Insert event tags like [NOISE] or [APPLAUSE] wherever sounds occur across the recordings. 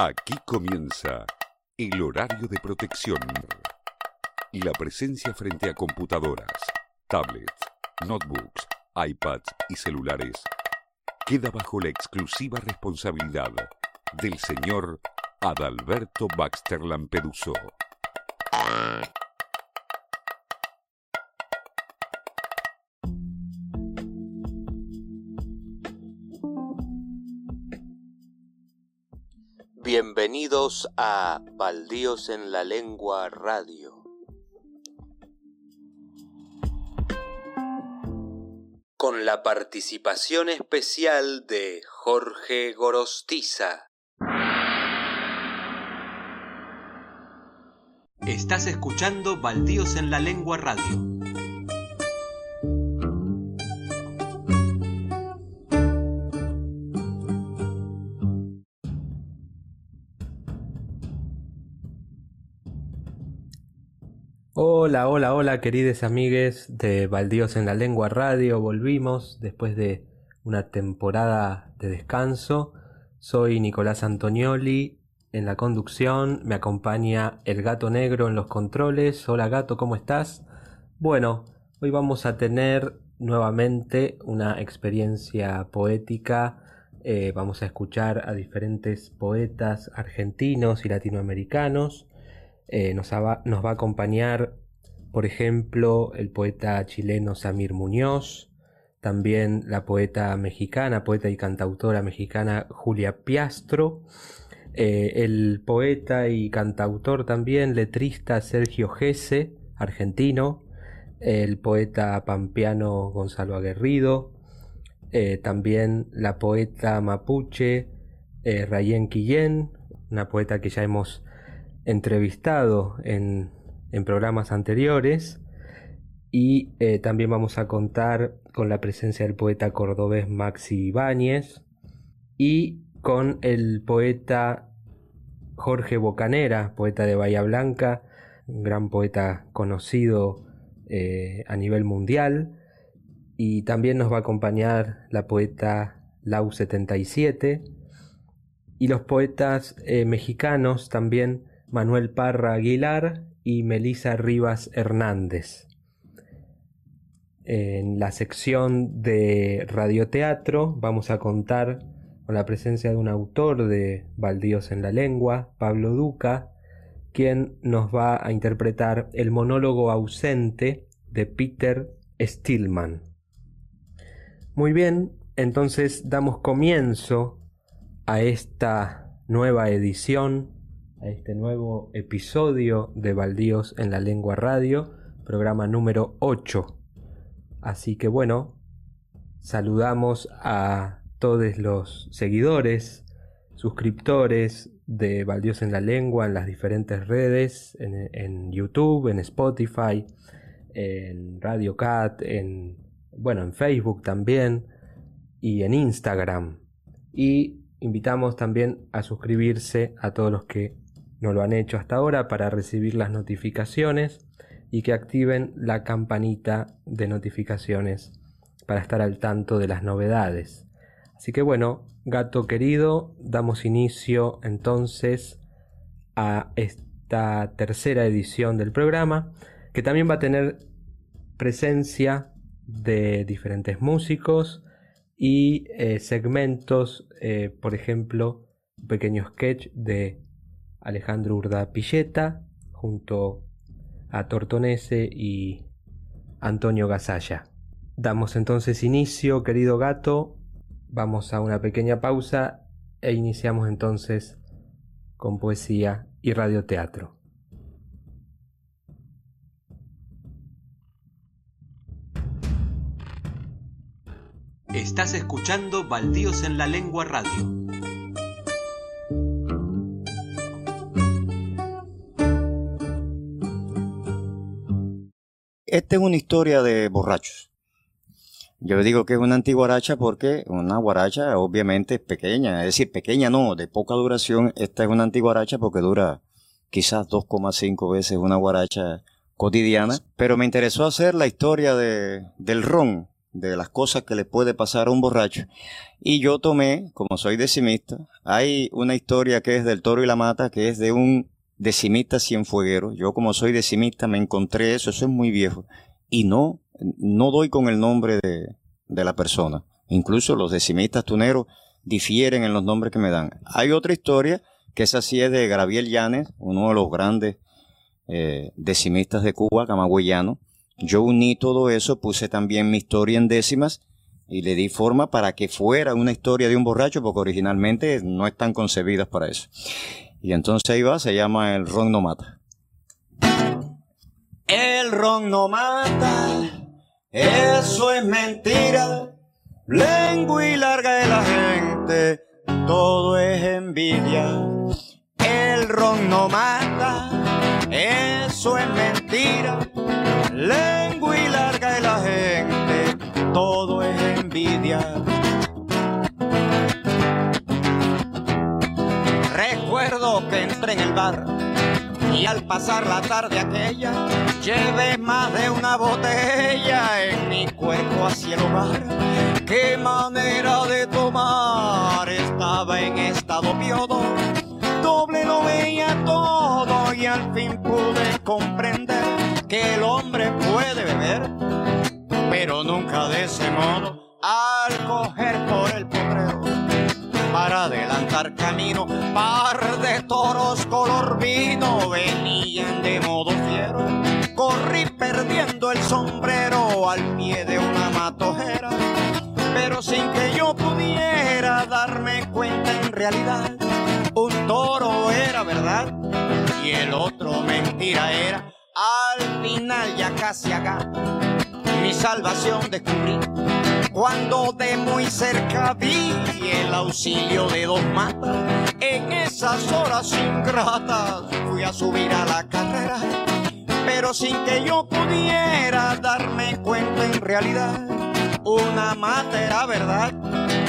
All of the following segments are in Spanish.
Aquí comienza el horario de protección y la presencia frente a computadoras, tablets, notebooks, iPads y celulares queda bajo la exclusiva responsabilidad del señor Adalberto Baxter Lampeduso. Bienvenidos a Baldíos en la Lengua Radio. Con la participación especial de Jorge Gorostiza. Estás escuchando Baldíos en la Lengua Radio. Hola, hola, hola, queridos amigues de Baldíos en la Lengua Radio. Volvimos después de una temporada de descanso. Soy Nicolás Antonioli en la conducción. Me acompaña el gato negro en los controles. Hola, gato, ¿cómo estás? Bueno, hoy vamos a tener nuevamente una experiencia poética. Eh, vamos a escuchar a diferentes poetas argentinos y latinoamericanos. Eh, nos, va, nos, va, a acompañar, por ejemplo, el poeta chileno Samir Muñoz, también la poeta mexicana, poeta y cantautora mexicana Julia Piastro, eh, el poeta y cantautor también, letrista Sergio Gese, argentino, el poeta pampeano Gonzalo Aguerrido, eh, también la poeta mapuche eh, Rayen Quillén, una poeta que ya hemos entrevistado en, en programas anteriores y eh, también vamos a contar con la presencia del poeta cordobés Maxi Ibáñez y con el poeta Jorge Bocanera, poeta de Bahía Blanca, un gran poeta conocido eh, a nivel mundial. Y también nos va a acompañar la poeta Lau 77 y los poetas eh, mexicanos también Manuel Parra Aguilar y Melisa Rivas Hernández. En la sección de radioteatro vamos a contar con la presencia de un autor de Baldíos en la Lengua, Pablo Duca, quien nos va a interpretar el monólogo ausente de Peter Stillman. Muy bien, entonces damos comienzo a esta nueva edición a este nuevo episodio de Baldíos en la Lengua Radio, programa número 8. Así que bueno, saludamos a todos los seguidores, suscriptores de Baldíos en la Lengua en las diferentes redes, en, en YouTube, en Spotify, en Radio Cat, en, bueno, en Facebook también y en Instagram. Y invitamos también a suscribirse a todos los que no lo han hecho hasta ahora para recibir las notificaciones y que activen la campanita de notificaciones para estar al tanto de las novedades. Así que bueno, gato querido, damos inicio entonces a esta tercera edición del programa, que también va a tener presencia de diferentes músicos y eh, segmentos, eh, por ejemplo, un pequeño sketch de Alejandro Urda Pilleta junto a Tortonese y Antonio Gasalla. Damos entonces inicio, querido gato, vamos a una pequeña pausa e iniciamos entonces con poesía y radioteatro. Estás escuchando Baldíos en la Lengua Radio. Esta es una historia de borrachos. Yo digo que es una antiguaracha porque una guaracha obviamente es pequeña, es decir, pequeña no, de poca duración. Esta es una antiguaracha porque dura quizás 2,5 veces una guaracha cotidiana. Pero me interesó hacer la historia de, del ron, de las cosas que le puede pasar a un borracho. Y yo tomé, como soy decimista, hay una historia que es del toro y la mata, que es de un decimista cienfueguero. Yo como soy decimista me encontré eso, eso es muy viejo. Y no, no doy con el nombre de, de la persona. Incluso los decimistas tuneros difieren en los nombres que me dan. Hay otra historia, que esa sí es de Gabriel Llanes, uno de los grandes eh, decimistas de Cuba, camagüeyano. Yo uní todo eso, puse también mi historia en décimas y le di forma para que fuera una historia de un borracho, porque originalmente no están concebidas para eso. Y entonces ahí va, se llama El ron no mata. El ron no mata, eso es mentira. Lengua y larga de la gente, todo es envidia. El ron no mata, eso es mentira. Lengua y larga de la gente, todo es envidia. Que entré en el bar y al pasar la tarde aquella llevé más de una botella en mi cuerpo hacia el hogar. Qué manera de tomar, estaba en estado piodo, doble lo veía todo y al fin pude comprender que el hombre puede beber, pero nunca de ese modo al coger por el potrero para adelantar camino. Par de toros color vino venían de modo fiero. Corrí perdiendo el sombrero al pie de una matojera. Pero sin que yo pudiera darme cuenta en realidad, un toro era verdad y el otro mentira era. Al final ya casi acá mi salvación descubrí cuando de muy cerca vi el auxilio de dos matas. En esas horas ingratas fui a subir a la carrera, pero sin que yo pudiera darme cuenta en realidad. Una mata era verdad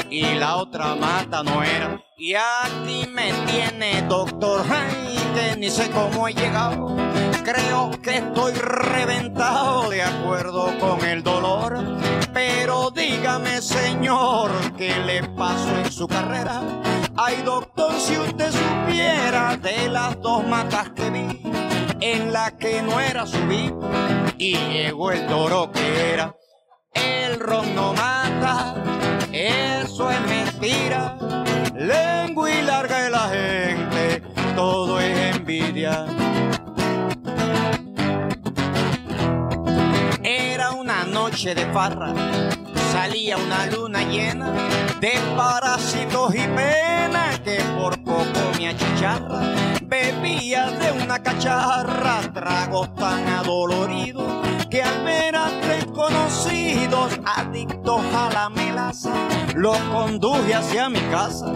y la otra mata no era. Y aquí me tiene doctor, ay, que ni sé cómo he llegado. Creo que estoy reventado de acuerdo con el dolor. Pero dígame, señor, ¿qué le pasó en su carrera? Ay, doctor, si usted supiera de las dos matas que vi, en la que no era subir y llegó el toro que era. El ron no mata, eso es mentira. Lengua y larga de la gente, todo es envidia. Era una noche de farra, salía una luna llena de parásitos y pena que por poco me achicharra. Bebía de una cacharra, tragos tan adoloridos que al ver a tres conocidos adictos a la melaza, los conduje hacia mi casa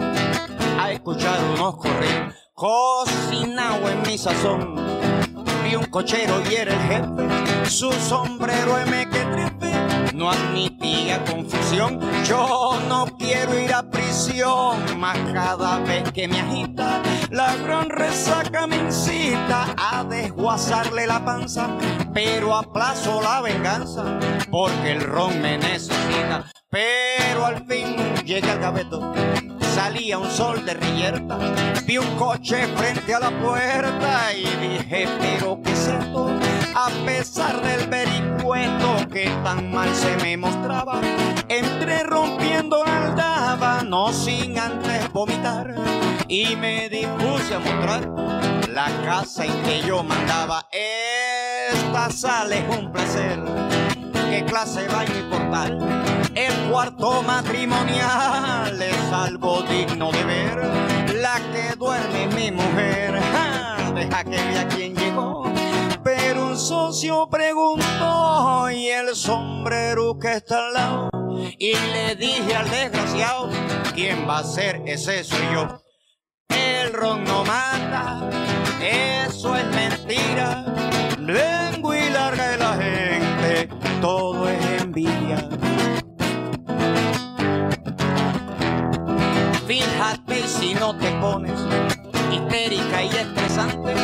a escuchar unos corridos cocinado en mi sazón. Vi un cochero y era el jefe, su sombrero M que trepe no admitía confusión. Yo no quiero ir a prisión, más cada vez que me agita, la gran resaca me incita a desguazarle la panza, pero aplazo la venganza, porque el ron me necesita. Pero al fin llegué al gaveto, salía un sol de riyerta, vi un coche frente a la puerta y dije, pero qué es esto, a pesar del vericueto que tan mal se me mostraba, entré rompiendo aldaba, no sin antes vomitar, y me dispuse a mostrar la casa en que yo mandaba. Esta sala es un placer, qué clase baño y portal. El cuarto matrimonial es algo digno de ver. La que duerme mi mujer, ¡ja! [LAUGHS] deja que vea quién llegó. Un socio preguntó y el sombrero que está al lado. Y le dije al desgraciado, ¿quién va a ser? Ese soy yo. El ron no mata, eso es mentira. Lengua y larga de la gente, todo es envidia. Fíjate si no te pones histérica y estresante,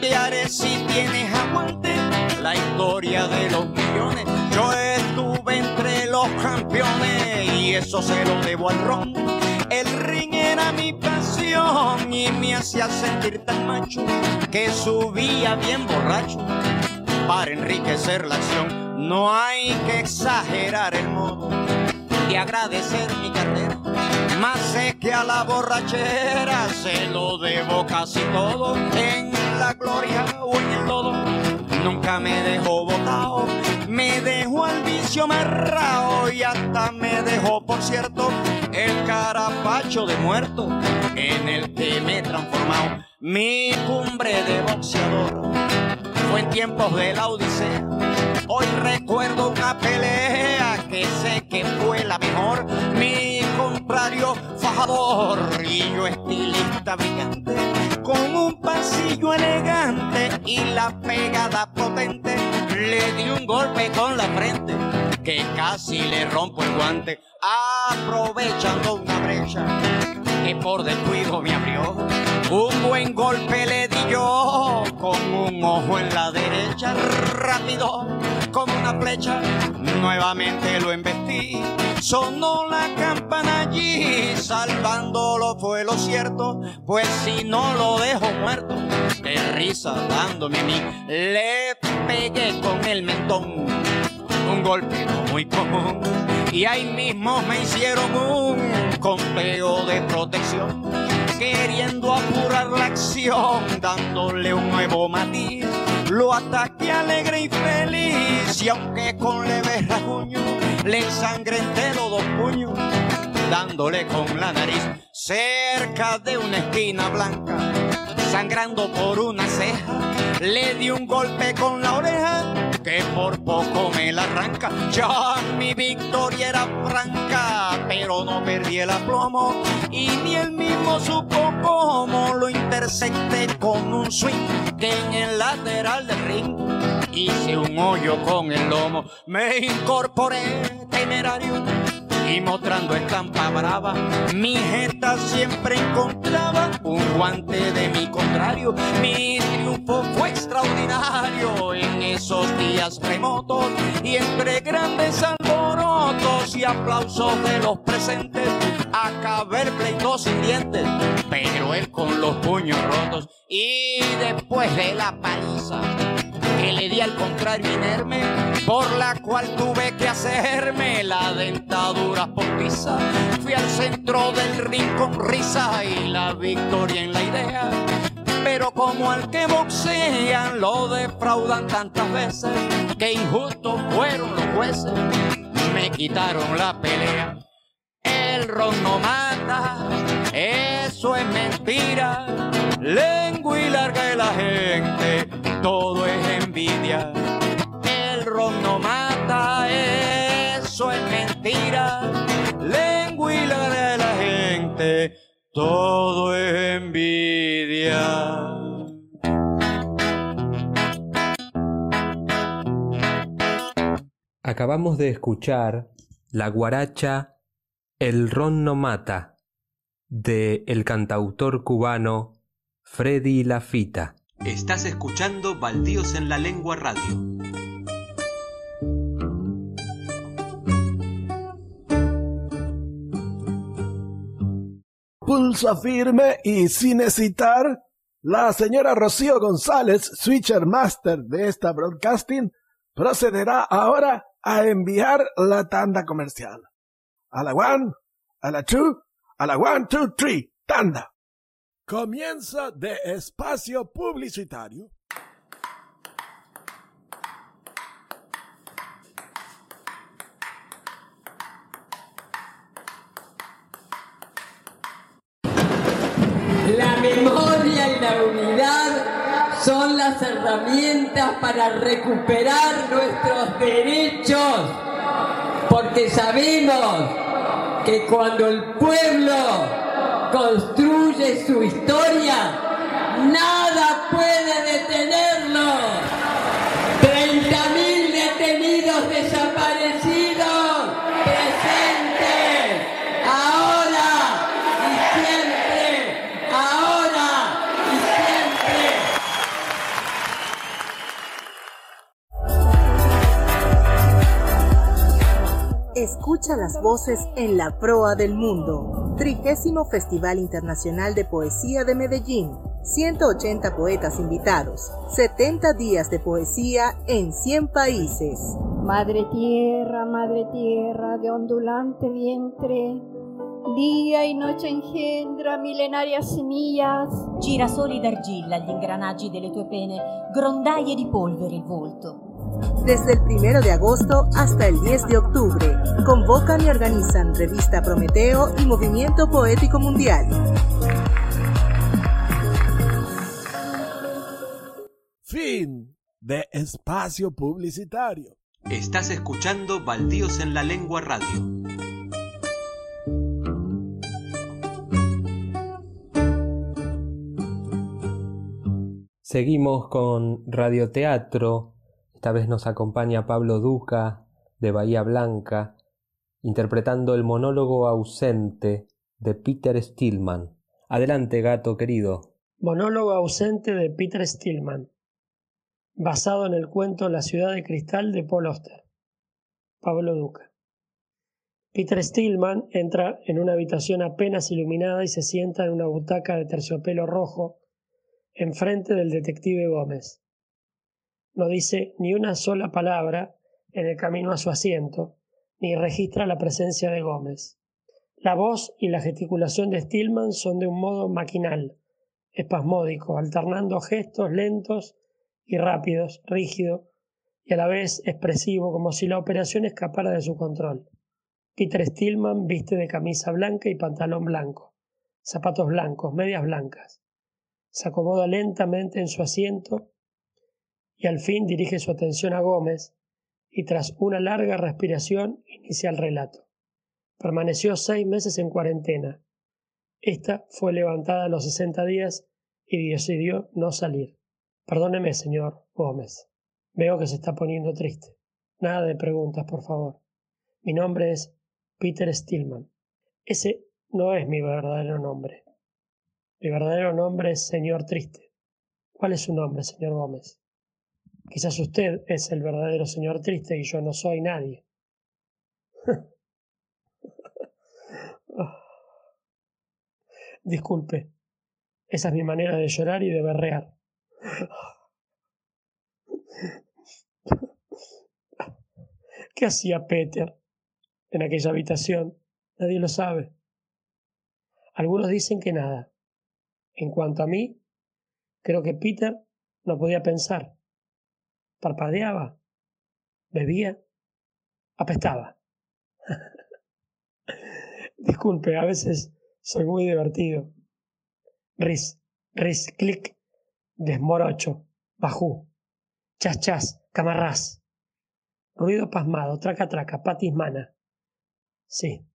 te haré si tienes aguante la historia de los millones. Yo estuve entre los eso se lo debo al ron. El ring era mi pasión y me hacía sentir tan macho que subía bien borracho para enriquecer la acción. No hay que exagerar el modo de agradecer mi carrera. Más sé que a la borrachera se lo debo casi todo en la gloria o en el lodo. Nunca me dejó botado, me dejó al vicio amarrado y hasta me dejó, por cierto, el carapacho de muerto en el que me he transformado. Mi cumbre de boxeador fue en tiempos de la Odisea. Hoy recuerdo una pelea que sé que fue la mejor. Mi contrario fajador y yo estilista brillante. Con un pasillo elegante y la pegada potente. Le di un golpe con la frente que casi le rompo el guante. Aprovechando una brecha que por descuido me abrió. Un buen golpe le di yo con un ojo en la derecha, rápido como una flecha. Nuevamente lo embestí, sonó la campana allí, salvándolo fue lo cierto, pues si no lo dejo muerto, de risa dándome a mí, le pegué con el mentón un golpe no muy común. Y ahí mismo me hicieron un conteo de protección, queriendo apurar la acción, dándole un nuevo matiz. Lo ataqué alegre y feliz, y aunque con leve rasguño, le ensangrenté los dos puños, dándole con la nariz cerca de una esquina blanca sangrando por una ceja. Le di un golpe con la oreja que por poco me la arranca. Ya mi victoria era franca, pero no perdí el aplomo y ni él mismo supo cómo lo intercepté con un swing que en el lateral del ring hice un hoyo con el lomo. Me incorporé temerario y mostrando estampa brava, mi jeta siempre encontraba un guante de mi contrario. Mi triunfo fue extraordinario en esos días remotos y entre grandes alborotos y aplausos de los presentes. Acabé el pleito sin dientes, pero él con los puños rotos y después de la paliza que le di al contrario inerme, por la cual tuve que hacerme la dentadura postiza. Fui al centro del ring con risa y la victoria en la idea. Pero como al que boxean lo defraudan tantas veces, que injustos fueron los jueces, me quitaron la pelea. El ron no mata, eso es mentira. Lengua y larga de la gente, todo es envidia. El ron no mata, eso es mentira. Lengua y larga de la gente, todo es envidia. Acabamos de escuchar la guaracha El ron no mata de el cantautor cubano Freddy Lafita. Estás escuchando Baldíos en la Lengua Radio. Pulso firme y sin hesitar, la señora Rocío González, switcher master de esta broadcasting, procederá ahora a enviar la tanda comercial. A la one, a la two, a la one, two, three, tanda. Comienza de espacio publicitario. La memoria y la unidad son las herramientas para recuperar nuestros derechos, porque sabemos que cuando el pueblo construye su historia, nada puede detenerlo. Escucha las voces en la proa del mundo. Trigésimo Festival Internacional de Poesía de Medellín. 180 poetas invitados. 70 días de poesía en 100 países. Madre tierra, madre tierra, de ondulante vientre, Dia e noche engendra millenarias semillas. Girasoli d'argilla agli ingranaggi delle tue pene, grondaie di polvere il volto. Desde el 1 de agosto hasta el 10 de octubre, convocan y organizan Revista Prometeo y Movimiento Poético Mundial. Fin de espacio publicitario. Estás escuchando Baldíos en la Lengua Radio. Seguimos con radioteatro. Esta vez nos acompaña Pablo Duca de Bahía Blanca, interpretando el monólogo ausente de Peter Stillman. Adelante, gato querido. Monólogo ausente de Peter Stillman, basado en el cuento La ciudad de cristal de Paul Auster. Pablo Duca. Peter Stillman entra en una habitación apenas iluminada y se sienta en una butaca de terciopelo rojo enfrente del detective Gómez. No dice ni una sola palabra en el camino a su asiento, ni registra la presencia de Gómez. La voz y la gesticulación de Stillman son de un modo maquinal, espasmódico, alternando gestos lentos y rápidos, rígido y a la vez expresivo, como si la operación escapara de su control. Peter Stillman viste de camisa blanca y pantalón blanco, zapatos blancos, medias blancas se acomoda lentamente en su asiento y al fin dirige su atención a Gómez y tras una larga respiración inicia el relato. Permaneció seis meses en cuarentena. Esta fue levantada a los sesenta días y decidió no salir. Perdóneme, señor Gómez. Veo que se está poniendo triste. Nada de preguntas, por favor. Mi nombre es Peter Stillman. Ese no es mi verdadero nombre. Mi verdadero nombre es señor Triste. ¿Cuál es su nombre, señor Gómez? Quizás usted es el verdadero señor Triste y yo no soy nadie. [LAUGHS] Disculpe, esa es mi manera de llorar y de berrear. [LAUGHS] ¿Qué hacía Peter en aquella habitación? Nadie lo sabe. Algunos dicen que nada. En cuanto a mí, creo que Peter no podía pensar. Parpadeaba, bebía, apestaba. [LAUGHS] Disculpe, a veces soy muy divertido. Ris, ris, clic, desmorocho, bajú, chas, chas, camarrás. Ruido pasmado, traca, traca, patismana. Sí,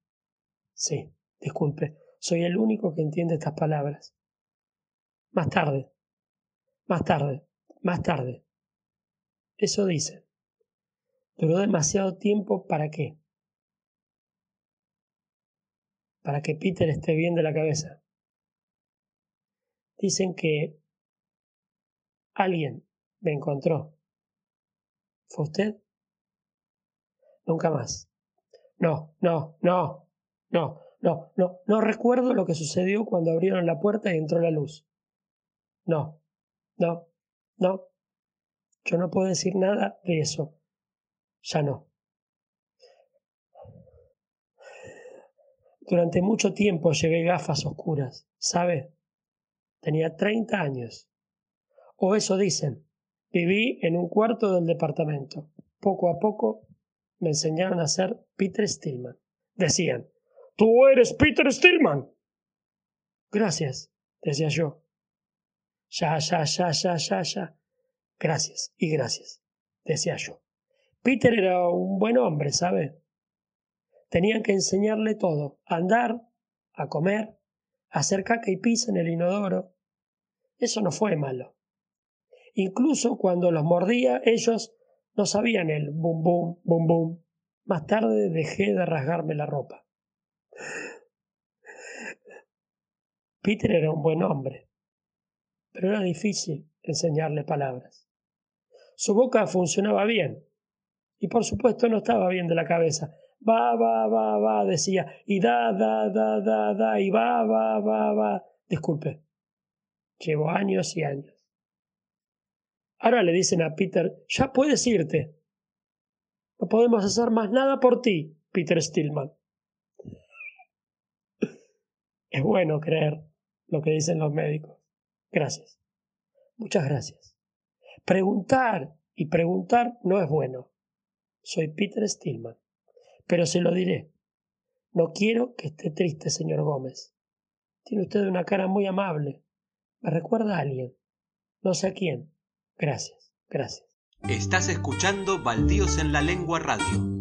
sí, disculpe, soy el único que entiende estas palabras. Más tarde, más tarde, más tarde. Eso dice. Duró demasiado tiempo para qué? Para que Peter esté bien de la cabeza. Dicen que alguien me encontró. ¿Fue usted? Nunca más. No, no, no, no, no, no, no recuerdo lo que sucedió cuando abrieron la puerta y entró la luz. No, no, no. Yo no puedo decir nada de eso. Ya no. Durante mucho tiempo llevé gafas oscuras, ¿sabe? Tenía 30 años. O eso dicen. Viví en un cuarto del departamento. Poco a poco me enseñaron a ser Peter Stillman. Decían, Tú eres Peter Stillman. Gracias, decía yo. Ya, ya, ya, ya, ya, ya. Gracias y gracias, decía yo. Peter era un buen hombre, ¿sabe? Tenían que enseñarle todo, andar, a comer, a hacer caca y pis en el inodoro. Eso no fue malo. Incluso cuando los mordía, ellos no sabían el bum bum, bum bum. Más tarde dejé de rasgarme la ropa. Peter era un buen hombre pero era difícil enseñarle palabras. Su boca funcionaba bien, y por supuesto no estaba bien de la cabeza. Va, va, va, va, decía, y da, da, da, da, da, y va, va, va, va. Disculpe, llevo años y años. Ahora le dicen a Peter, ya puedes irte. No podemos hacer más nada por ti, Peter Stillman. Es bueno creer lo que dicen los médicos. Gracias. Muchas gracias. Preguntar y preguntar no es bueno. Soy Peter Stillman. Pero se lo diré. No quiero que esté triste, señor Gómez. Tiene usted una cara muy amable. Me recuerda a alguien. No sé a quién. Gracias, gracias. Estás escuchando Baldíos en la Lengua Radio.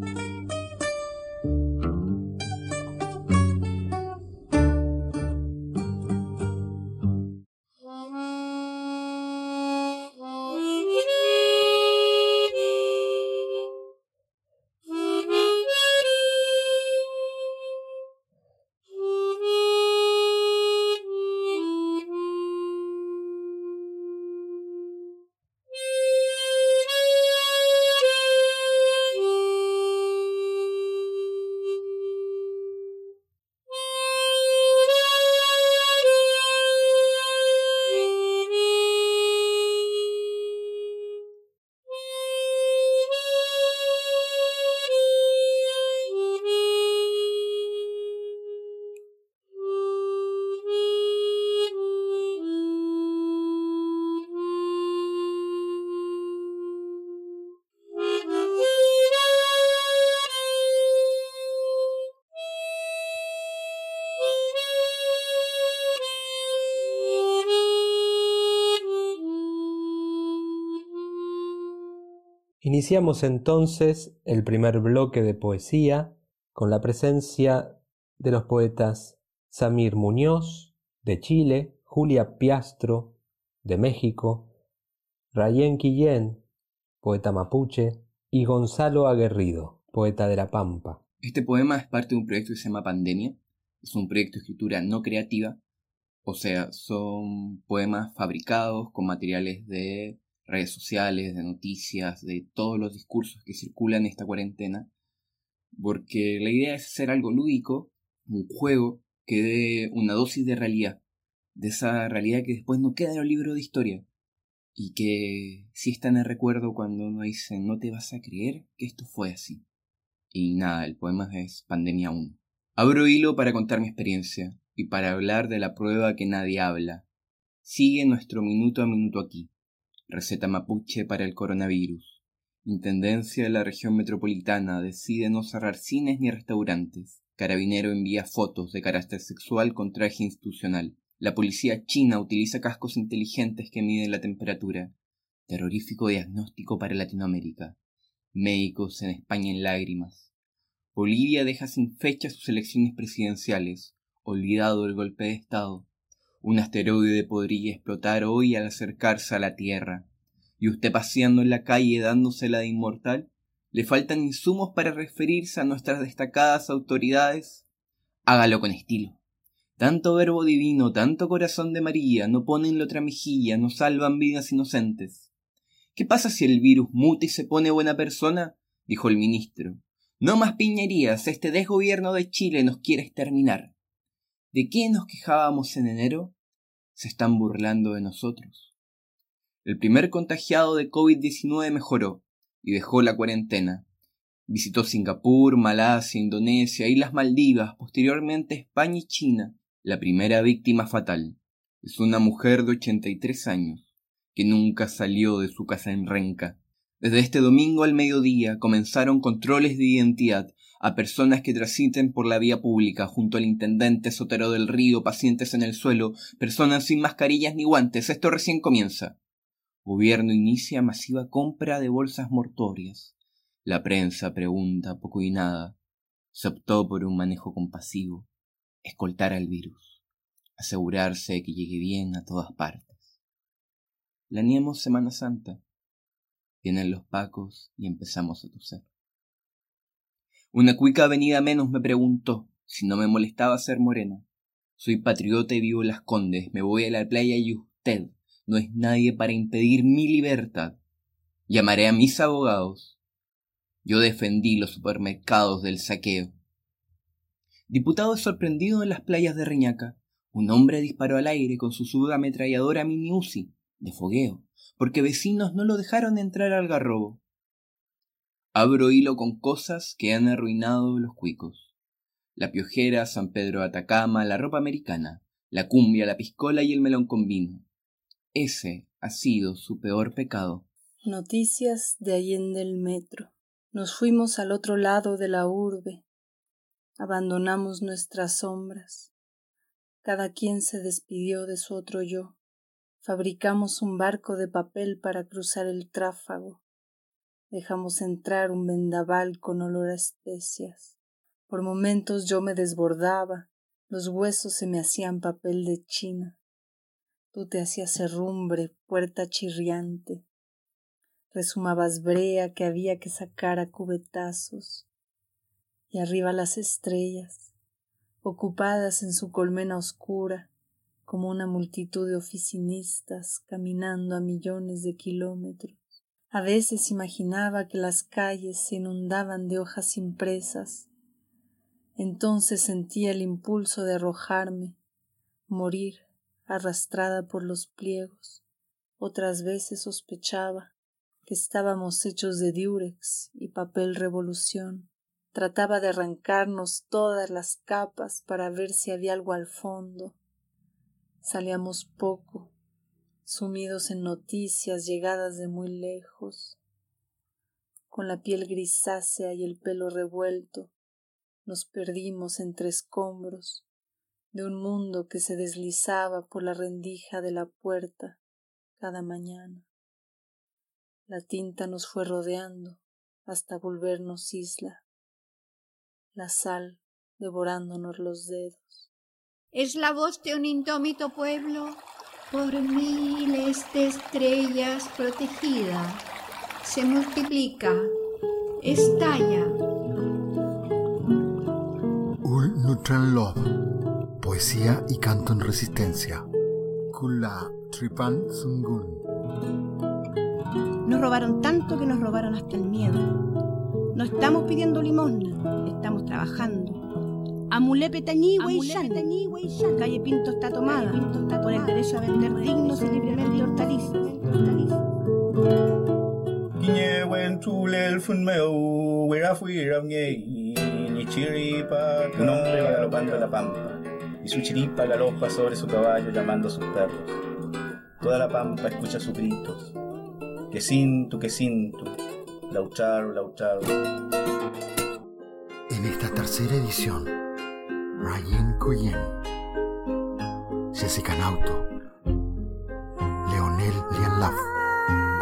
Iniciamos entonces el primer bloque de poesía con la presencia de los poetas Samir Muñoz, de Chile, Julia Piastro, de México, Rayén Quillén, poeta mapuche, y Gonzalo Aguerrido, poeta de La Pampa. Este poema es parte de un proyecto que se llama Pandemia. Es un proyecto de escritura no creativa, o sea, son poemas fabricados con materiales de redes sociales, de noticias, de todos los discursos que circulan esta cuarentena, porque la idea es hacer algo lúdico, un juego que dé una dosis de realidad, de esa realidad que después no queda en el libro de historia, y que si está en el recuerdo cuando uno dice no te vas a creer que esto fue así. Y nada, el poema es Pandemia 1. Abro hilo para contar mi experiencia y para hablar de la prueba que nadie habla. Sigue nuestro minuto a minuto aquí Receta mapuche para el coronavirus. Intendencia de la región metropolitana decide no cerrar cines ni restaurantes. Carabinero envía fotos de carácter sexual con traje institucional. La policía china utiliza cascos inteligentes que miden la temperatura. Terrorífico diagnóstico para Latinoamérica. Médicos en España en lágrimas. Bolivia deja sin fecha sus elecciones presidenciales. Olvidado el golpe de Estado. Un asteroide podría explotar hoy al acercarse a la Tierra. Y usted paseando en la calle dándosela de inmortal, ¿le faltan insumos para referirse a nuestras destacadas autoridades? Hágalo con estilo. Tanto verbo divino, tanto corazón de María, no ponen la otra mejilla, no salvan vidas inocentes. ¿Qué pasa si el virus muta y se pone buena persona? dijo el ministro. No más piñerías, este desgobierno de Chile nos quiere exterminar. ¿De qué nos quejábamos en enero? Se están burlando de nosotros. El primer contagiado de COVID-19 mejoró y dejó la cuarentena. Visitó Singapur, Malasia, Indonesia, Islas Maldivas, posteriormente España y China. La primera víctima fatal es una mujer de 83 años que nunca salió de su casa en Renca. Desde este domingo al mediodía comenzaron controles de identidad a personas que transiten por la vía pública junto al intendente Sotero del Río, pacientes en el suelo, personas sin mascarillas ni guantes. Esto recién comienza. Gobierno inicia masiva compra de bolsas mortuorias. La prensa pregunta poco y nada. Se optó por un manejo compasivo, escoltar al virus, asegurarse de que llegue bien a todas partes. Planeamos Semana Santa. Vienen los pacos y empezamos a toser. Una cuica avenida menos me preguntó si no me molestaba ser morena. Soy patriota y vivo las Condes, me voy a la playa y usted no es nadie para impedir mi libertad. Llamaré a mis abogados. Yo defendí los supermercados del saqueo. Diputado sorprendido en las playas de Reñaca, un hombre disparó al aire con su subametralladora mini Uzi, de fogueo, porque vecinos no lo dejaron entrar al garrobo. Abro hilo con cosas que han arruinado los cuicos. La piojera, San Pedro Atacama, la ropa americana, la cumbia, la piscola y el melón con vino. Ese ha sido su peor pecado. Noticias de Allende el Metro. Nos fuimos al otro lado de la urbe. Abandonamos nuestras sombras. Cada quien se despidió de su otro yo. Fabricamos un barco de papel para cruzar el tráfago. Dejamos entrar un vendaval con olor a especias. Por momentos yo me desbordaba, los huesos se me hacían papel de china. Tú te hacías herrumbre, puerta chirriante. Resumabas brea que había que sacar a cubetazos. Y arriba las estrellas, ocupadas en su colmena oscura, como una multitud de oficinistas caminando a millones de kilómetros. A veces imaginaba que las calles se inundaban de hojas impresas. Entonces sentía el impulso de arrojarme, morir arrastrada por los pliegos. Otras veces sospechaba que estábamos hechos de diurex y papel revolución. Trataba de arrancarnos todas las capas para ver si había algo al fondo. Salíamos poco, sumidos en noticias llegadas de muy lejos. Con la piel grisácea y el pelo revuelto, nos perdimos entre escombros de un mundo que se deslizaba por la rendija de la puerta cada mañana. La tinta nos fue rodeando hasta volvernos isla, la sal devorándonos los dedos. Es la voz de un indómito pueblo por miles de estrellas protegida. Se multiplica, estalla. Ul Nutran Love, poesía y canto en resistencia. Kula Tripan Sungun. Nos robaron tanto que nos robaron hasta el miedo. No estamos pidiendo limosna, estamos trabajando. Amulepe Tañí, Calle Pinto está tomada por el derecho a vender dignos y libremente hortalizas. Un hombre va galopando a la pampa y su chiripa galopa sobre su caballo llamando a sus perros. Toda la pampa escucha sus gritos. Que sinto, que sinto. Laucharo, laucharo. En esta tercera edición, Ryan Coyen, Jessica Nauto, Leonel Lianlaf,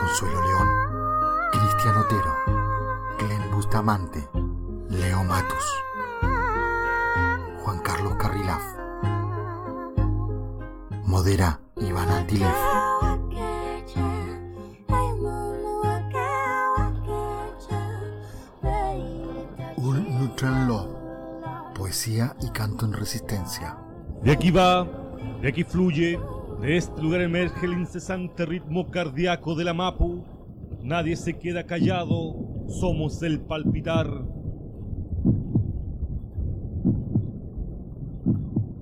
Consuelo León, Cristian Otero, Glenn Bustamante, Leo Matus, Juan Carlos Carrilaf, Modera Iván Antilef. Love, poesía y canto en resistencia. De aquí va, de aquí fluye, de este lugar emerge el incesante ritmo cardíaco de la Mapu. Nadie se queda callado, somos el palpitar.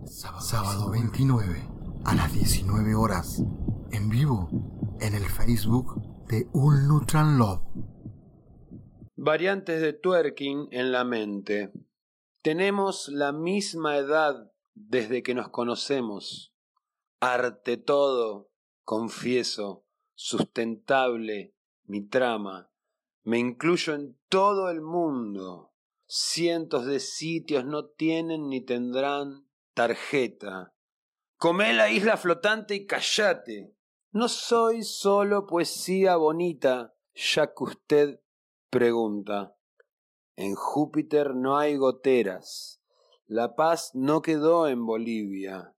Sábado 29 a las 19 horas, en vivo, en el Facebook de Nutran Love. Variantes de twerking en la mente. Tenemos la misma edad desde que nos conocemos. Arte todo, confieso, sustentable, mi trama. Me incluyo en todo el mundo. Cientos de sitios no tienen ni tendrán tarjeta. Comé la isla flotante y callate. No soy solo poesía bonita, ya que usted pregunta. En Júpiter no hay goteras. La paz no quedó en Bolivia.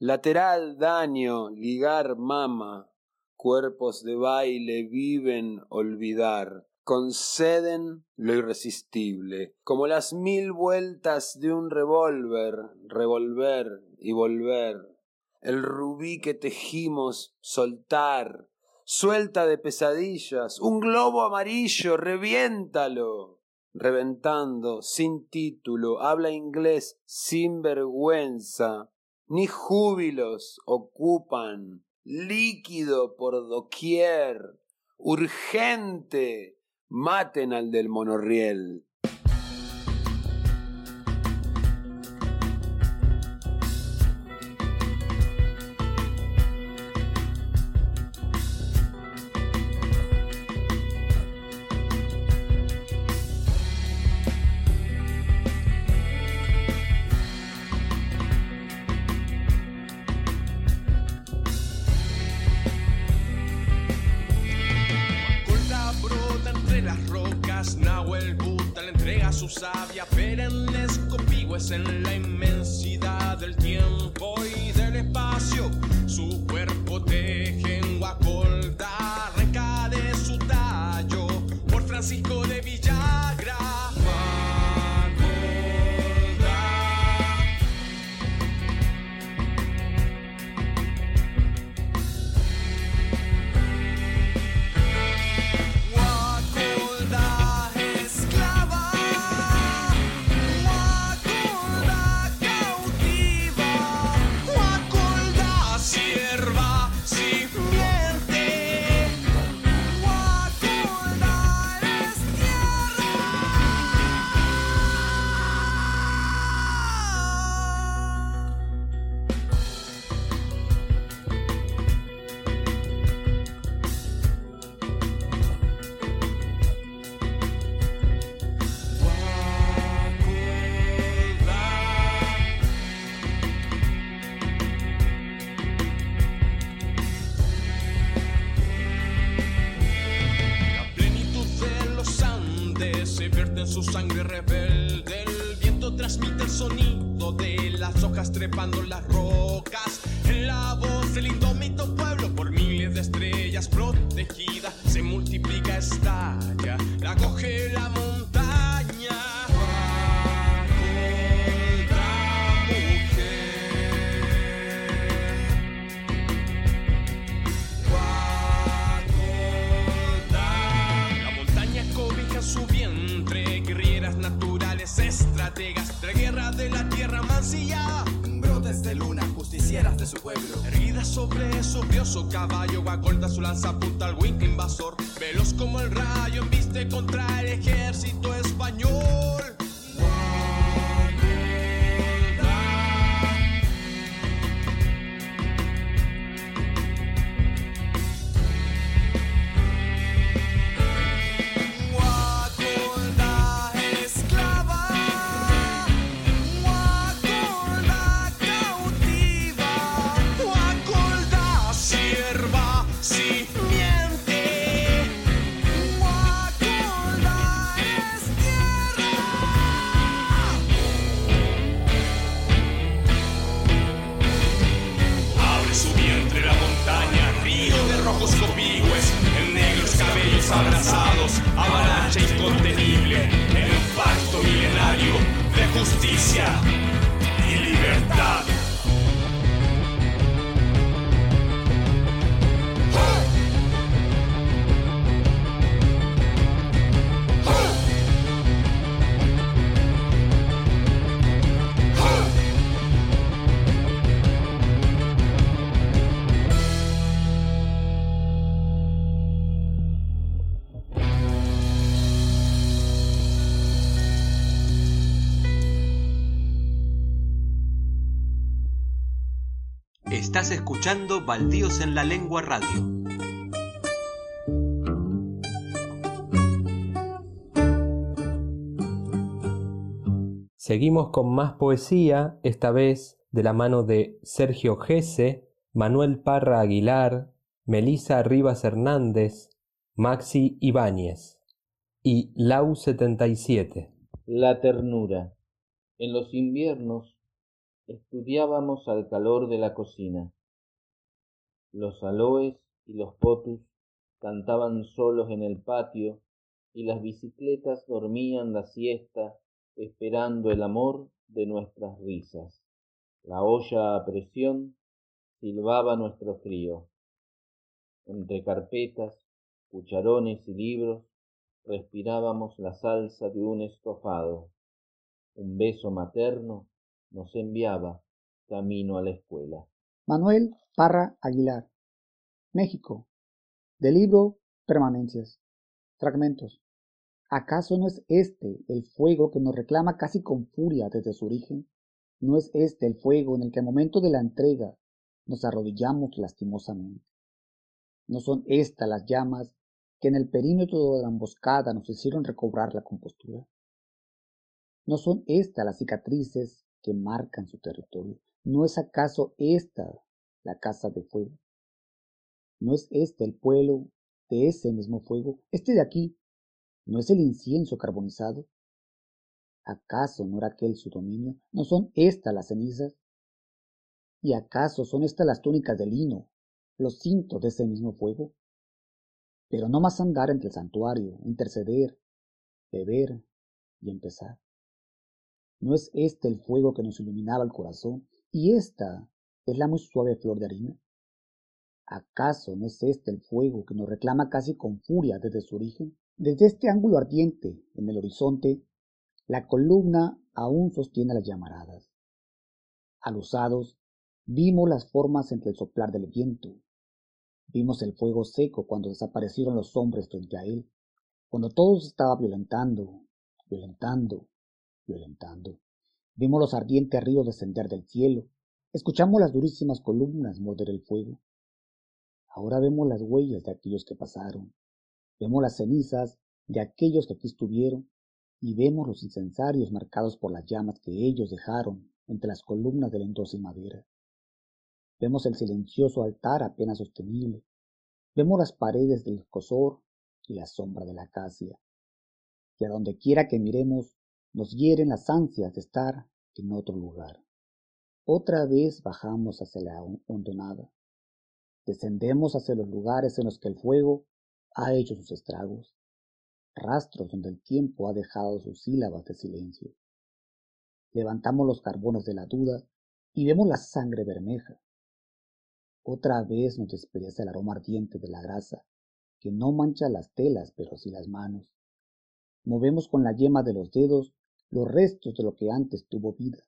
Lateral daño, ligar mama. Cuerpos de baile viven olvidar. Conceden lo irresistible, como las mil vueltas de un revólver, revolver y volver. El rubí que tejimos, soltar, suelta de pesadillas, un globo amarillo, reviéntalo. Reventando, sin título, habla inglés sin vergüenza, ni júbilos ocupan, líquido por doquier, urgente, maten al del monorriel. and escuchando Baldíos en la Lengua Radio. Seguimos con más poesía, esta vez de la mano de Sergio Gese, Manuel Parra Aguilar, Melisa Rivas Hernández, Maxi Ibáñez y Lau 77. La ternura. En los inviernos estudiábamos al calor de la cocina. Los aloes y los potus cantaban solos en el patio y las bicicletas dormían la siesta esperando el amor de nuestras risas. La olla a presión silbaba nuestro frío. Entre carpetas, cucharones y libros respirábamos la salsa de un estofado. Un beso materno nos enviaba camino a la escuela. Manuel Parra Aguilar, México. Del libro Permanencias. Fragmentos. ¿Acaso no es este el fuego que nos reclama casi con furia desde su origen? ¿No es este el fuego en el que al momento de la entrega nos arrodillamos lastimosamente? ¿No son estas las llamas que en el perímetro de la emboscada nos hicieron recobrar la compostura? ¿No son estas las cicatrices que marcan su territorio? ¿No es acaso esta la casa de fuego? ¿No es este el pueblo de ese mismo fuego? Este de aquí, ¿no es el incienso carbonizado? ¿Acaso no era aquel su dominio? ¿No son estas las cenizas? ¿Y acaso son estas las túnicas de lino, los cintos de ese mismo fuego? Pero no más andar entre el santuario, interceder, beber y empezar. ¿No es este el fuego que nos iluminaba el corazón y esta es la muy suave flor de harina? ¿Acaso no es este el fuego que nos reclama casi con furia desde su origen? Desde este ángulo ardiente en el horizonte, la columna aún sostiene las llamaradas. Alusados, vimos las formas entre el soplar del viento. Vimos el fuego seco cuando desaparecieron los hombres frente a él, cuando todo se estaba violentando, violentando, violentando. Vimos los ardientes ríos descender del cielo, escuchamos las durísimas columnas morder el fuego. Ahora vemos las huellas de aquellos que pasaron, vemos las cenizas de aquellos que aquí estuvieron, y vemos los incensarios marcados por las llamas que ellos dejaron entre las columnas de lentosa y madera. Vemos el silencioso altar apenas sostenible. Vemos las paredes del escosor y la sombra de la acacia. Y a donde quiera que miremos, nos hieren las ansias de estar en otro lugar. Otra vez bajamos hacia la hondonada. Descendemos hacia los lugares en los que el fuego ha hecho sus estragos, rastros donde el tiempo ha dejado sus sílabas de silencio. Levantamos los carbones de la duda y vemos la sangre bermeja. Otra vez nos despereza el aroma ardiente de la grasa, que no mancha las telas, pero sí las manos. Movemos con la yema de los dedos los restos de lo que antes tuvo vida,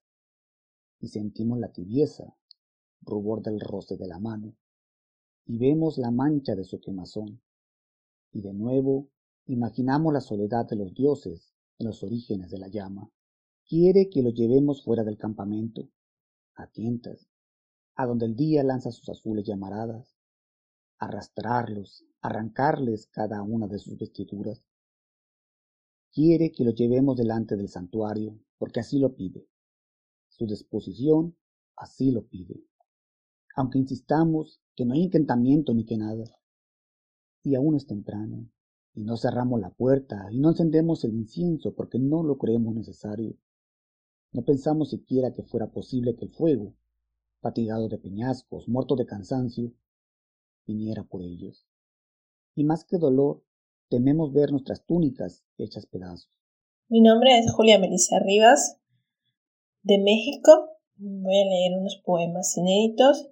y sentimos la tibieza, rubor del roce de la mano, y vemos la mancha de su quemazón, y de nuevo imaginamos la soledad de los dioses en los orígenes de la llama. Quiere que lo llevemos fuera del campamento, a tientas, a donde el día lanza sus azules llamaradas, arrastrarlos, arrancarles cada una de sus vestiduras. Quiere que lo llevemos delante del santuario, porque así lo pide. Su disposición así lo pide. Aunque insistamos que no hay encantamiento ni que nada. Y aún es temprano, y no cerramos la puerta, y no encendemos el incienso porque no lo creemos necesario. No pensamos siquiera que fuera posible que el fuego, fatigado de peñascos, muerto de cansancio, viniera por ellos. Y más que dolor, tememos ver nuestras túnicas hechas pedazos. Mi nombre es Julia Melissa Rivas, de México. Voy a leer unos poemas inéditos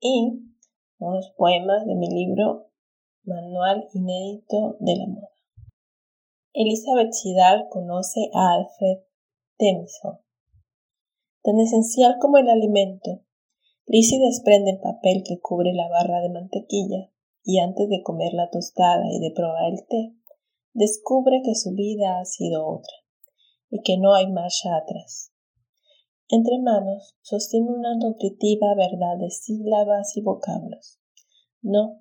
y unos poemas de mi libro Manual Inédito de la Moda. Elizabeth Sidal conoce a Alfred Tennyson tan esencial como el alimento. Lizzie desprende el papel que cubre la barra de mantequilla y antes de comer la tostada y de probar el té, descubre que su vida ha sido otra y que no hay marcha atrás. Entre manos sostiene una nutritiva verdad de sílabas y vocablos. No,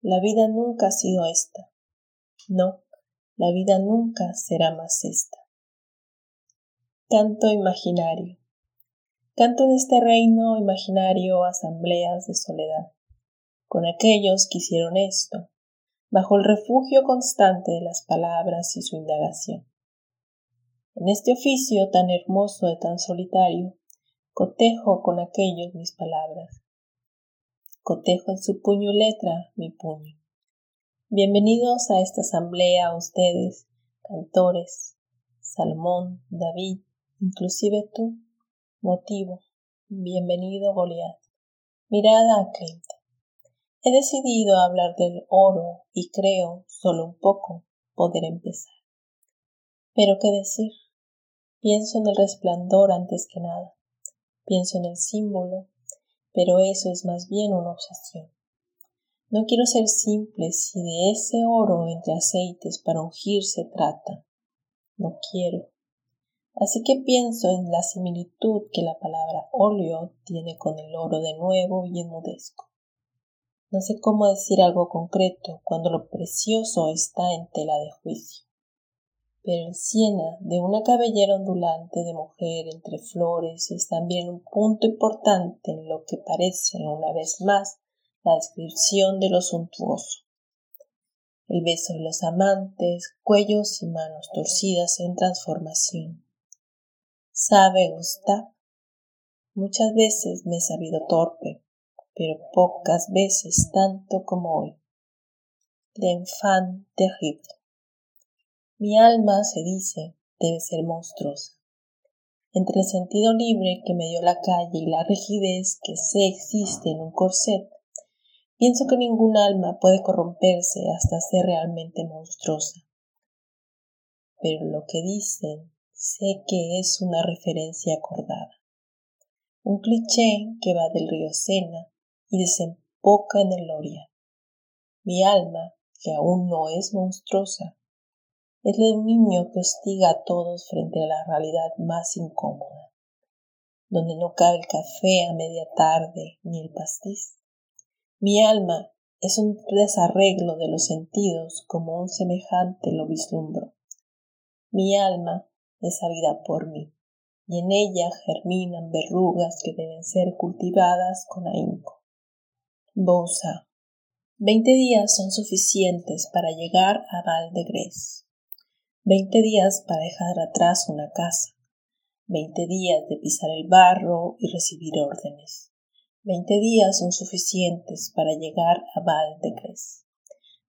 la vida nunca ha sido esta. No, la vida nunca será más esta. Canto imaginario. Canto en este reino imaginario asambleas de soledad, con aquellos que hicieron esto, bajo el refugio constante de las palabras y su indagación. En este oficio tan hermoso y tan solitario, cotejo con aquellos mis palabras. Cotejo en su puño letra mi puño. Bienvenidos a esta asamblea ustedes, cantores, Salmón, David, inclusive tú, Motivo. Bienvenido Goliat. Mirada a Clint. He decidido hablar del oro y creo, solo un poco, poder empezar. Pero qué decir. Pienso en el resplandor antes que nada. Pienso en el símbolo, pero eso es más bien una obsesión. No quiero ser simple si de ese oro entre aceites para ungir se trata. No quiero. Así que pienso en la similitud que la palabra óleo tiene con el oro de nuevo y enmudezco. No sé cómo decir algo concreto cuando lo precioso está en tela de juicio. Pero el siena de una cabellera ondulante de mujer entre flores es también un punto importante en lo que parece, una vez más, la descripción de lo suntuoso. El beso de los amantes, cuellos y manos torcidas en transformación. ¿Sabe Gustav? Muchas veces me he sabido torpe, pero pocas veces tanto como hoy. L'enfant terrible. Mi alma, se dice, debe ser monstruosa. Entre el sentido libre que me dio la calle y la rigidez que sé existe en un corset, pienso que ningún alma puede corromperse hasta ser realmente monstruosa. Pero lo que dicen sé que es una referencia acordada. Un cliché que va del río Sena y desemboca en el Loria. Mi alma, que aún no es monstruosa, es la de un niño que hostiga a todos frente a la realidad más incómoda, donde no cabe el café a media tarde ni el pastiz. Mi alma es un desarreglo de los sentidos como un semejante lo vislumbro. Mi alma es sabida por mí, y en ella germinan verrugas que deben ser cultivadas con ahínco. Bosa. Veinte días son suficientes para llegar a Val de Gres. Veinte días para dejar atrás una casa. Veinte días de pisar el barro y recibir órdenes. Veinte días son suficientes para llegar a Val de Gres.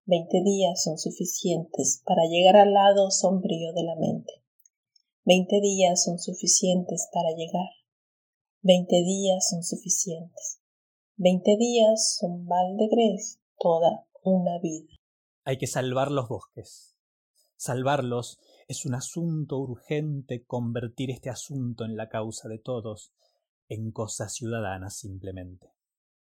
Veinte días son suficientes para llegar al lado sombrío de la mente. Veinte días son suficientes para llegar. Veinte días son suficientes. Veinte días son Valdegres, toda una vida. Hay que salvar los bosques. Salvarlos es un asunto urgente, convertir este asunto en la causa de todos, en cosas ciudadanas simplemente.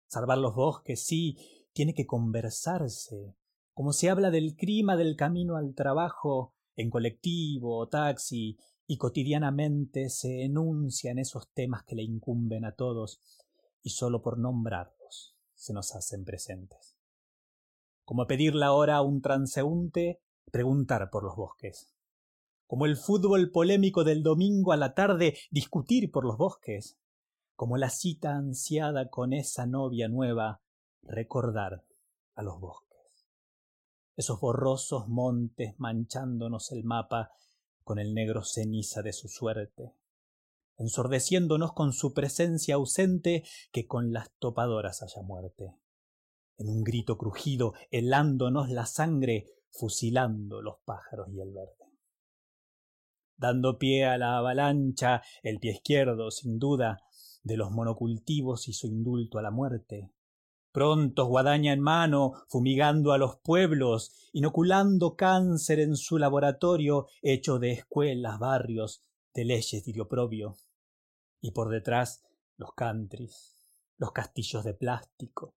Salvar los bosques, sí, tiene que conversarse, como se habla del clima del camino al trabajo, en colectivo o taxi, y cotidianamente se enuncian esos temas que le incumben a todos, y solo por nombrarlos se nos hacen presentes. Como pedirle ahora a un transeúnte preguntar por los bosques. Como el fútbol polémico del domingo a la tarde discutir por los bosques. Como la cita ansiada con esa novia nueva recordar a los bosques. Esos borrosos montes manchándonos el mapa con el negro ceniza de su suerte ensordeciéndonos con su presencia ausente, que con las topadoras haya muerte. En un grito crujido, helándonos la sangre, fusilando los pájaros y el verde. Dando pie a la avalancha, el pie izquierdo, sin duda, de los monocultivos su indulto a la muerte. Prontos, guadaña en mano, fumigando a los pueblos, inoculando cáncer en su laboratorio hecho de escuelas, barrios, de leyes de oprobio y por detrás los countries, los castillos de plástico,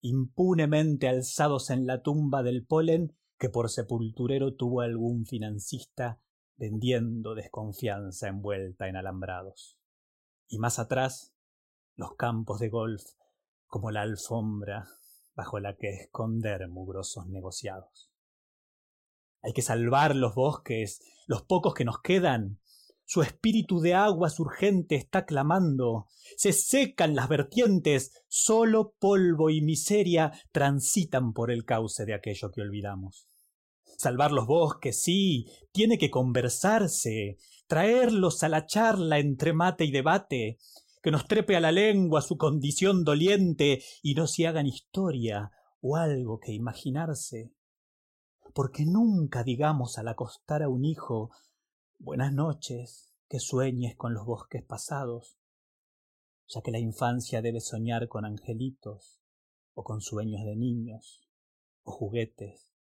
impunemente alzados en la tumba del polen que por sepulturero tuvo algún financista vendiendo desconfianza envuelta en alambrados. Y más atrás, los campos de golf como la alfombra bajo la que esconder mugrosos negociados. Hay que salvar los bosques, los pocos que nos quedan, su espíritu de aguas urgente está clamando. Se secan las vertientes, solo polvo y miseria transitan por el cauce de aquello que olvidamos. Salvar los bosques, sí, tiene que conversarse, traerlos a la charla entre mate y debate, que nos trepe a la lengua su condición doliente y no se hagan historia o algo que imaginarse. Porque nunca digamos al acostar a un hijo Buenas noches, que sueñes con los bosques pasados, ya que la infancia debe soñar con angelitos o con sueños de niños, o juguetes,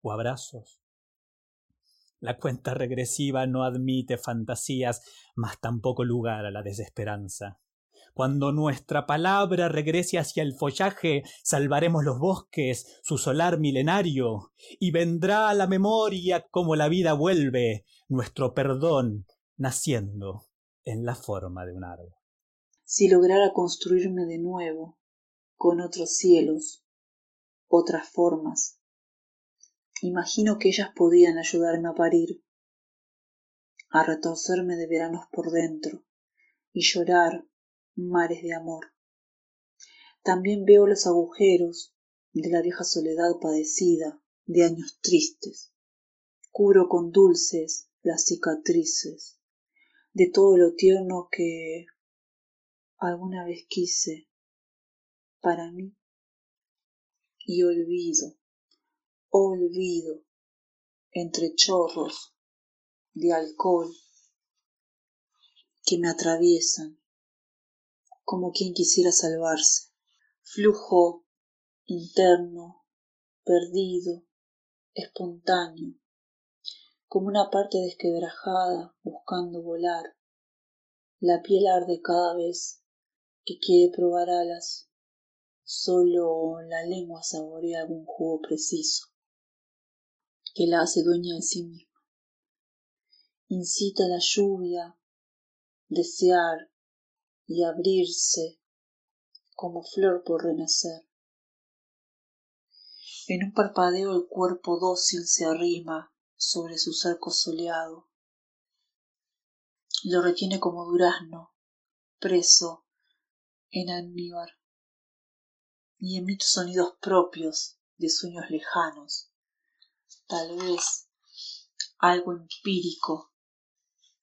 o abrazos. La cuenta regresiva no admite fantasías, mas tampoco lugar a la desesperanza. Cuando nuestra palabra regrese hacia el follaje, salvaremos los bosques, su solar milenario, y vendrá a la memoria como la vida vuelve, nuestro perdón naciendo en la forma de un árbol. Si lograra construirme de nuevo, con otros cielos, otras formas, imagino que ellas podían ayudarme a parir, a retorcerme de veranos por dentro y llorar mares de amor. También veo los agujeros de la vieja soledad padecida de años tristes. Cubro con dulces las cicatrices de todo lo tierno que alguna vez quise para mí y olvido, olvido entre chorros de alcohol que me atraviesan como quien quisiera salvarse. Flujo interno, perdido, espontáneo, como una parte desquebrajada buscando volar. La piel arde cada vez que quiere probar alas. Solo la lengua saborea algún jugo preciso que la hace dueña de sí misma. Incita la lluvia, desear, y abrirse como flor por renacer. En un parpadeo el cuerpo dócil se arrima sobre su cerco soleado. Lo retiene como durazno, preso en almíbar. Y emite sonidos propios de sueños lejanos, tal vez algo empírico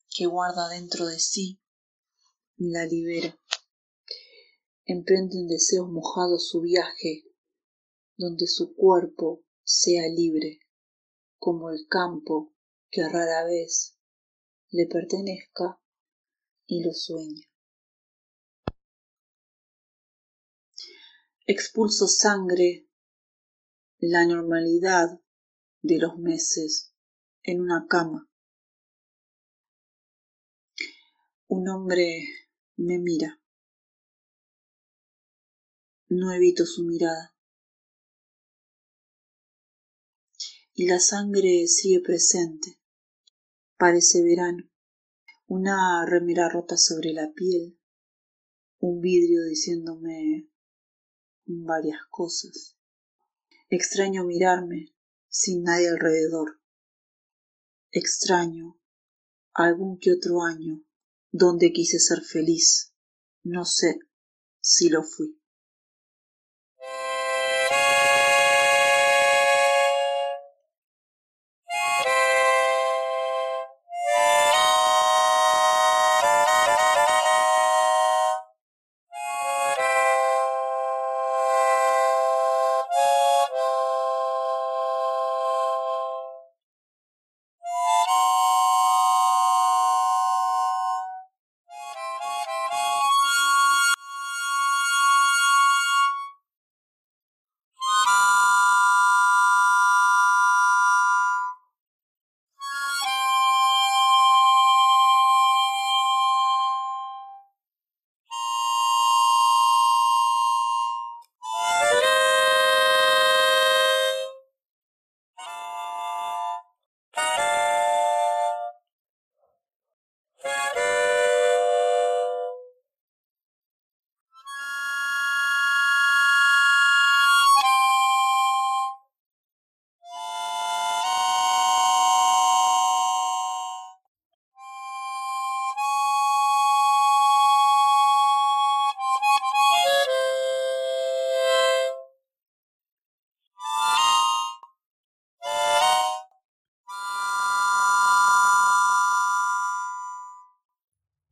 que guarda dentro de sí la libera. Emprende en deseos mojados su viaje, donde su cuerpo sea libre, como el campo que rara vez le pertenezca y lo sueña. Expulso sangre, la normalidad de los meses en una cama. Un hombre me mira. No evito su mirada. Y la sangre sigue presente. Parece verano. Una remera rota sobre la piel. Un vidrio diciéndome varias cosas. Extraño mirarme sin nadie alrededor. Extraño algún que otro año donde quise ser feliz. No sé si lo fui.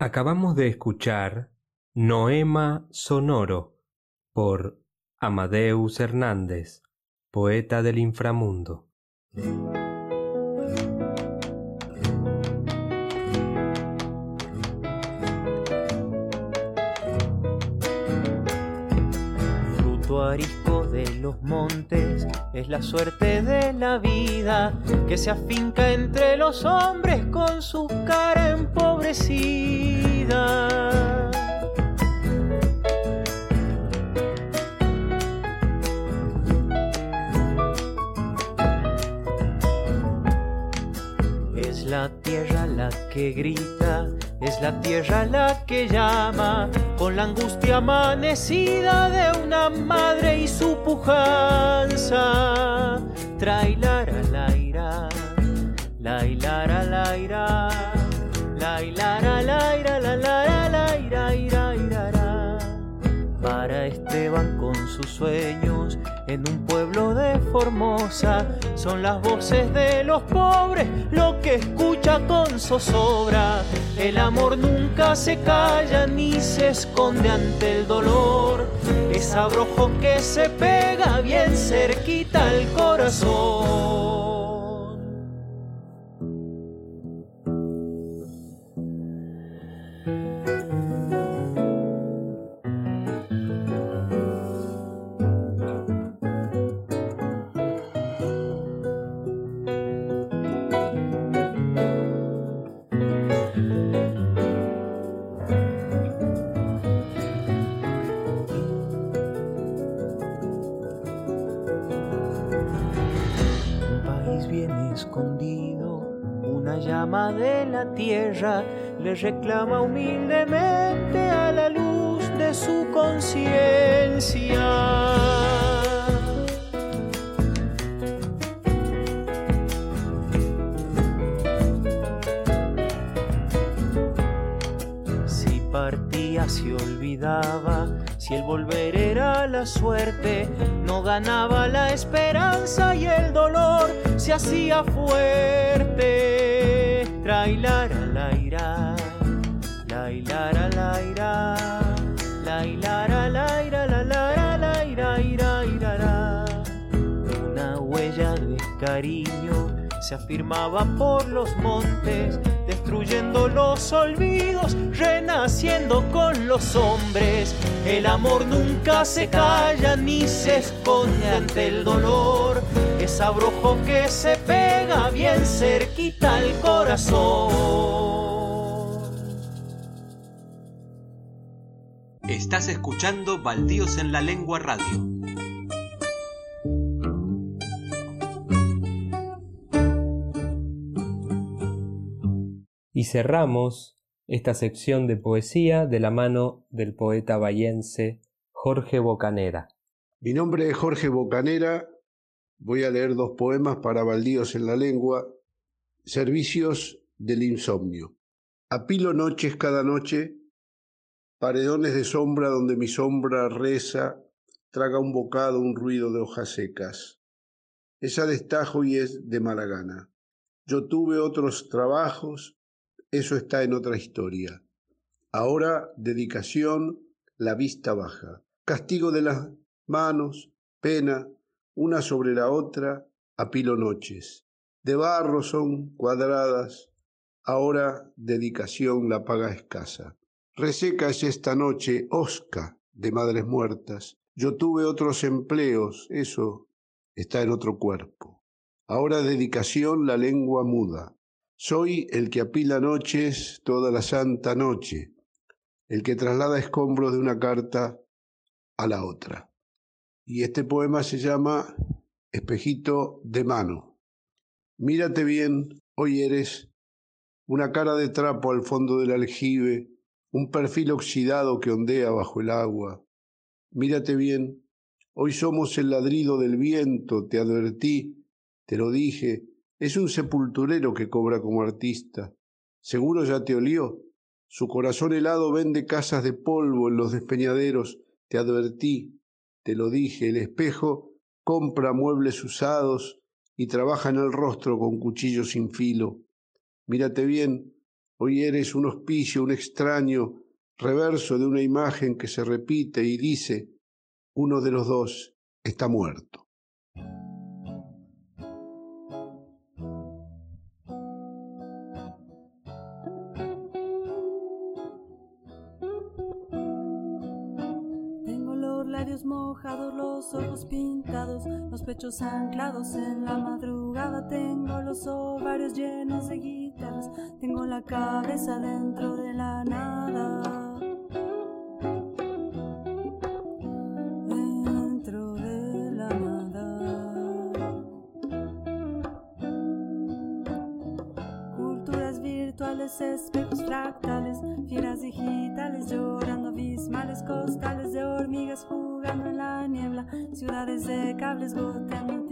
Acabamos de escuchar Noema Sonoro por Amadeus Hernández, poeta del inframundo. Montes es la suerte de la vida que se afinca entre los hombres con su cara empobrecida. Es la tierra la que grita, es la tierra la que llama, con la angustia amanecida de una madre y su pujanza. Trailara la ira, la hilara la ira, la hilara la ira, la la la ira, ira, irara. Para Esteban con sus sueños en un pueblo de Formosa son las voces de los pobres lo que escucha con zozobra. El amor nunca se calla ni se esconde ante el dolor. Es abrojo que se pega bien cerquita al corazón. Tierra le reclama humildemente a la luz de su conciencia. Si partía se olvidaba, si el volver era la suerte, no ganaba la esperanza hacía fuerte trailara la ira, la hilara la ira, la hilara la ira, la lara la ira, ira. Una huella de cariño se afirmaba por los montes, destruyendo los olvidos, renaciendo con los hombres. El amor nunca se calla ni se esconde ante el dolor, es abrojo que se pega bien cerquita al corazón. Estás escuchando Baldíos en la Lengua Radio. Y cerramos esta sección de poesía de la mano del poeta bayense Jorge Bocanera. Mi nombre es Jorge Bocanera. Voy a leer dos poemas para Baldíos en la Lengua. Servicios del insomnio. Apilo noches cada noche, paredones de sombra donde mi sombra reza, traga un bocado, un ruido de hojas secas. Es a destajo y es de mala gana. Yo tuve otros trabajos, eso está en otra historia. Ahora, dedicación, la vista baja. Castigo de las manos, pena, una sobre la otra, apilo noches. De barro son cuadradas, ahora dedicación la paga escasa. Reseca es esta noche osca de madres muertas. Yo tuve otros empleos, eso está en otro cuerpo. Ahora dedicación la lengua muda. Soy el que apila noches toda la santa noche, el que traslada escombros de una carta a la otra. Y este poema se llama Espejito de mano. Mírate bien, hoy eres una cara de trapo al fondo del aljibe, un perfil oxidado que ondea bajo el agua. Mírate bien, hoy somos el ladrido del viento, te advertí, te lo dije, es un sepulturero que cobra como artista. Seguro ya te olió. Su corazón helado vende casas de polvo en los despeñaderos. Te advertí, te lo dije, el espejo compra muebles usados y trabaja en el rostro con cuchillo sin filo. Mírate bien, hoy eres un hospicio, un extraño, reverso de una imagen que se repite y dice, uno de los dos está muerto. Mojados, los ojos pintados, los pechos anclados en la madrugada. Tengo los ovarios llenos de guitarras, tengo la cabeza dentro de la nada. Dentro de la nada. Culturas virtuales, espejos fractales, fieras digitales llorando abismales, costales ciudades de cables goteando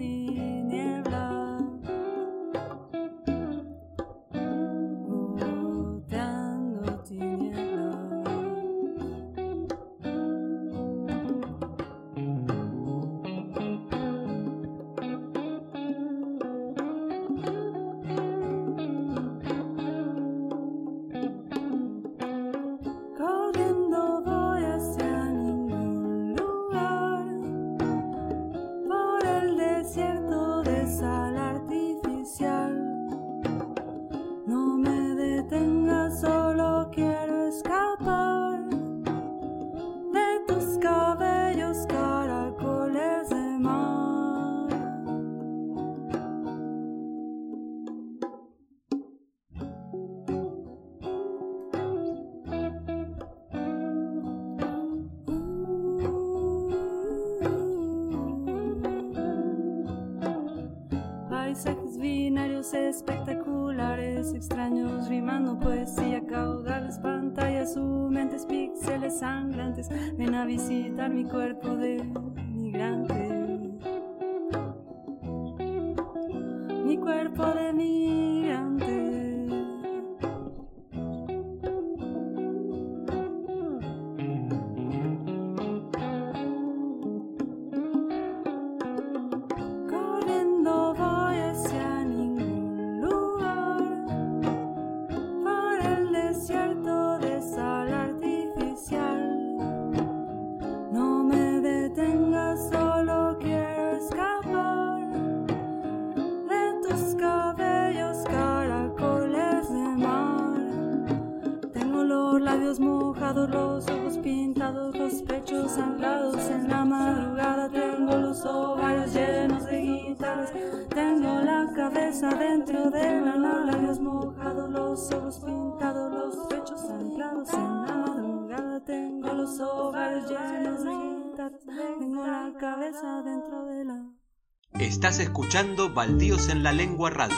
Estás escuchando Baldíos en la Lengua Radio.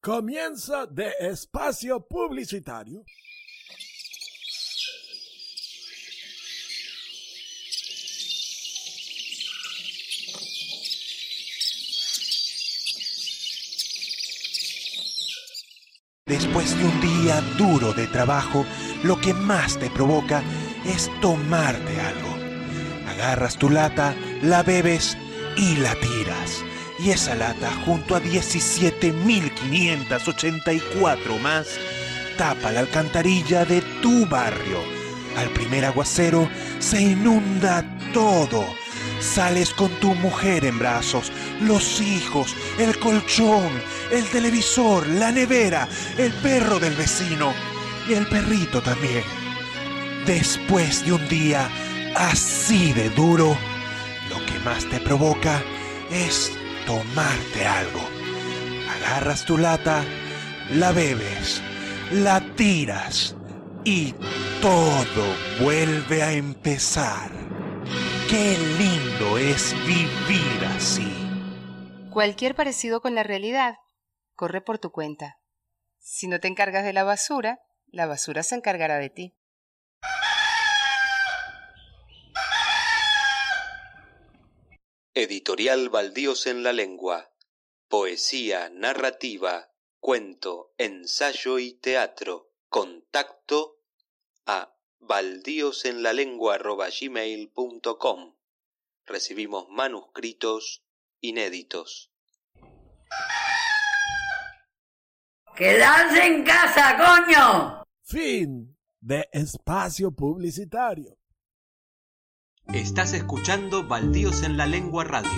Comienza de espacio publicitario. Después de un día duro de trabajo, lo que más te provoca es tomarte algo. Agarras tu lata, la bebes y la tiras. Y esa lata, junto a 17.584 más, tapa la alcantarilla de tu barrio. Al primer aguacero se inunda todo. Sales con tu mujer en brazos, los hijos, el colchón, el televisor, la nevera, el perro del vecino y el perrito también. Después de un día así de duro, lo que más te provoca es tomarte algo. Agarras tu lata, la bebes, la tiras y todo vuelve a empezar. Qué lindo es vivir así. Cualquier parecido con la realidad corre por tu cuenta. Si no te encargas de la basura, la basura se encargará de ti. Editorial Baldíos en la Lengua. Poesía, narrativa, cuento, ensayo y teatro. Contacto a baldíosenlalengua.gmail.com Recibimos manuscritos inéditos. ¡Quedarse en casa, coño! Fin de espacio publicitario. Estás escuchando Baldíos en la Lengua Radio.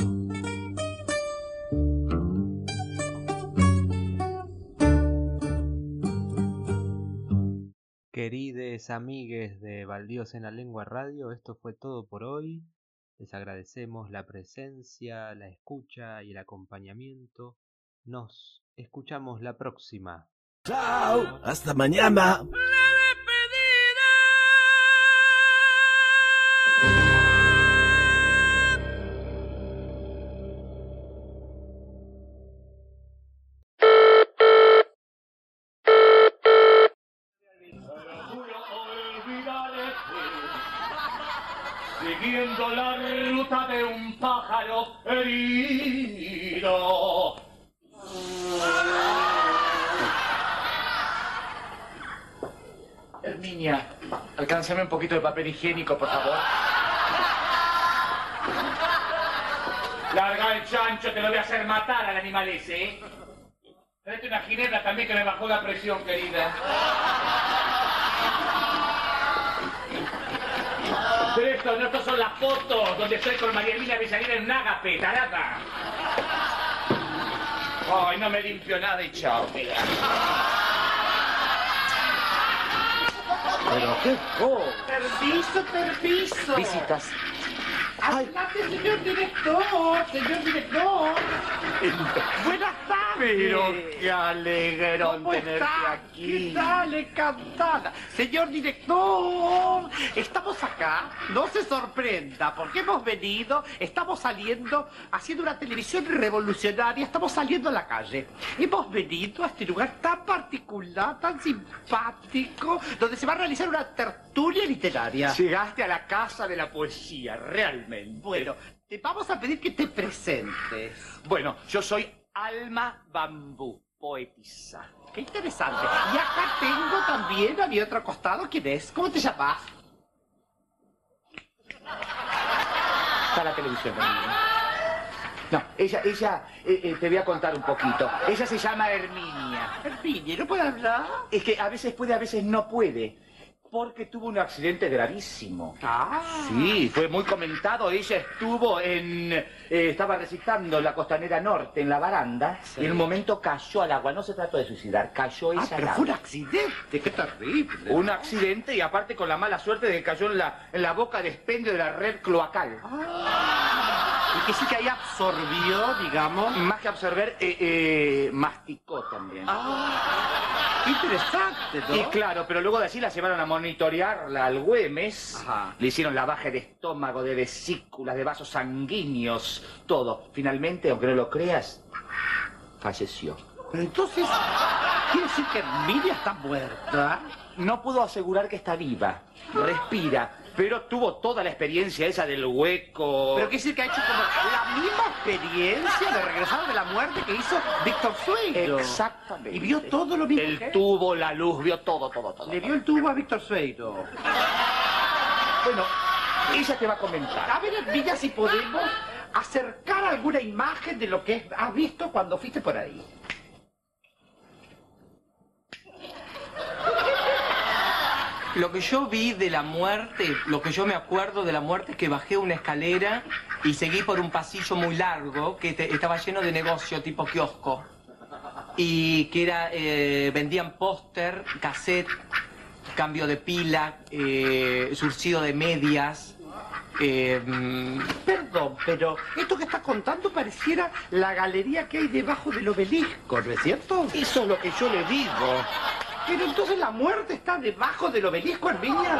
Querides amigues de Baldíos en la Lengua Radio, esto fue todo por hoy. Les agradecemos la presencia, la escucha y el acompañamiento. Nos escuchamos la próxima. Chao, hasta mañana. Siguiendo la ruta de un pájaro herido. Herminia, alcánzame un poquito de papel higiénico, por favor. Larga el chancho, te lo voy a hacer matar al animal ese, ¿eh? Tráete una ginebra también que me bajó la presión, querida. Pero esto, no, estos son las fotos donde estoy con María Emilia Villarina en un tarata. Ay, no me limpio nada y chao, mira. Pero qué cosa. Permiso, permiso. Visitas. Adelante, señor director, señor director. Buenas tardes. Pero qué alegrón ¿Cómo tenerte está? aquí. ¿Qué tal? Encantada. Señor director, estamos acá. No se sorprenda, porque hemos venido, estamos saliendo, haciendo una televisión revolucionaria, estamos saliendo a la calle. Hemos venido a este lugar tan particular, tan simpático, donde se va a realizar una tertulia literaria. Llegaste a la casa de la poesía, realmente. Bueno, te vamos a pedir que te presentes. Bueno, yo soy Alma Bambú, poetisa. Qué interesante. Y acá tengo también a mi otro costado, ¿quién es? ¿Cómo te llamas? Está la televisión. No, ella, ella, eh, eh, te voy a contar un poquito. Ella se llama Herminia. Herminia, ¿no puede hablar? Es que a veces puede, a veces no puede. Porque tuvo un accidente gravísimo. Ah. Sí, fue muy comentado. Ella estuvo en... eh, estaba recitando la costanera norte en la baranda y en un momento cayó al agua. No se trató de suicidar, cayó ella Ah, pero al fue un agua. accidente, qué terrible. Un accidente y aparte con la mala suerte de que cayó en la, en la boca de expendio de la red cloacal. Y que sí que ahí absorbió, digamos. Más que absorber, eh, eh, masticó también. Qué interesante, ¿no? Y claro, pero luego de allí la llevaron a monitorearla al Güemes. Ajá. Le hicieron lavaje de estómago, de vesículas, de vasos sanguíneos, todo. Finalmente, aunque no lo creas, falleció. Pero entonces, ¿quiere decir que Herminia está muerta? No pudo asegurar que está viva. Respira. Pero tuvo toda la experiencia esa del hueco. Pero quiere decir que ha hecho como la misma experiencia de regresar de la muerte que hizo Víctor Sueiro. Exactamente. Y vio todo lo mismo El que tubo, la luz, vio todo, todo, todo. Le vio el tubo a Víctor Sueiro. Bueno, ella te va a comentar. A ver, Herminia, si podemos acercar alguna imagen de lo que has visto cuando fuiste por ahí. Lo que yo vi de la muerte, lo que yo me acuerdo de la muerte es que bajé una escalera y seguí por un pasillo muy largo que estaba lleno de negocio tipo kiosco. Y que era, eh, vendían póster, cassette, cambio de pila, eh, surcido de medias. eh, mm, Perdón, pero esto que estás contando pareciera la galería que hay debajo del obelisco, ¿no es cierto? Eso es lo que yo le digo. Pero entonces la muerte está debajo del obelisco, Herminia.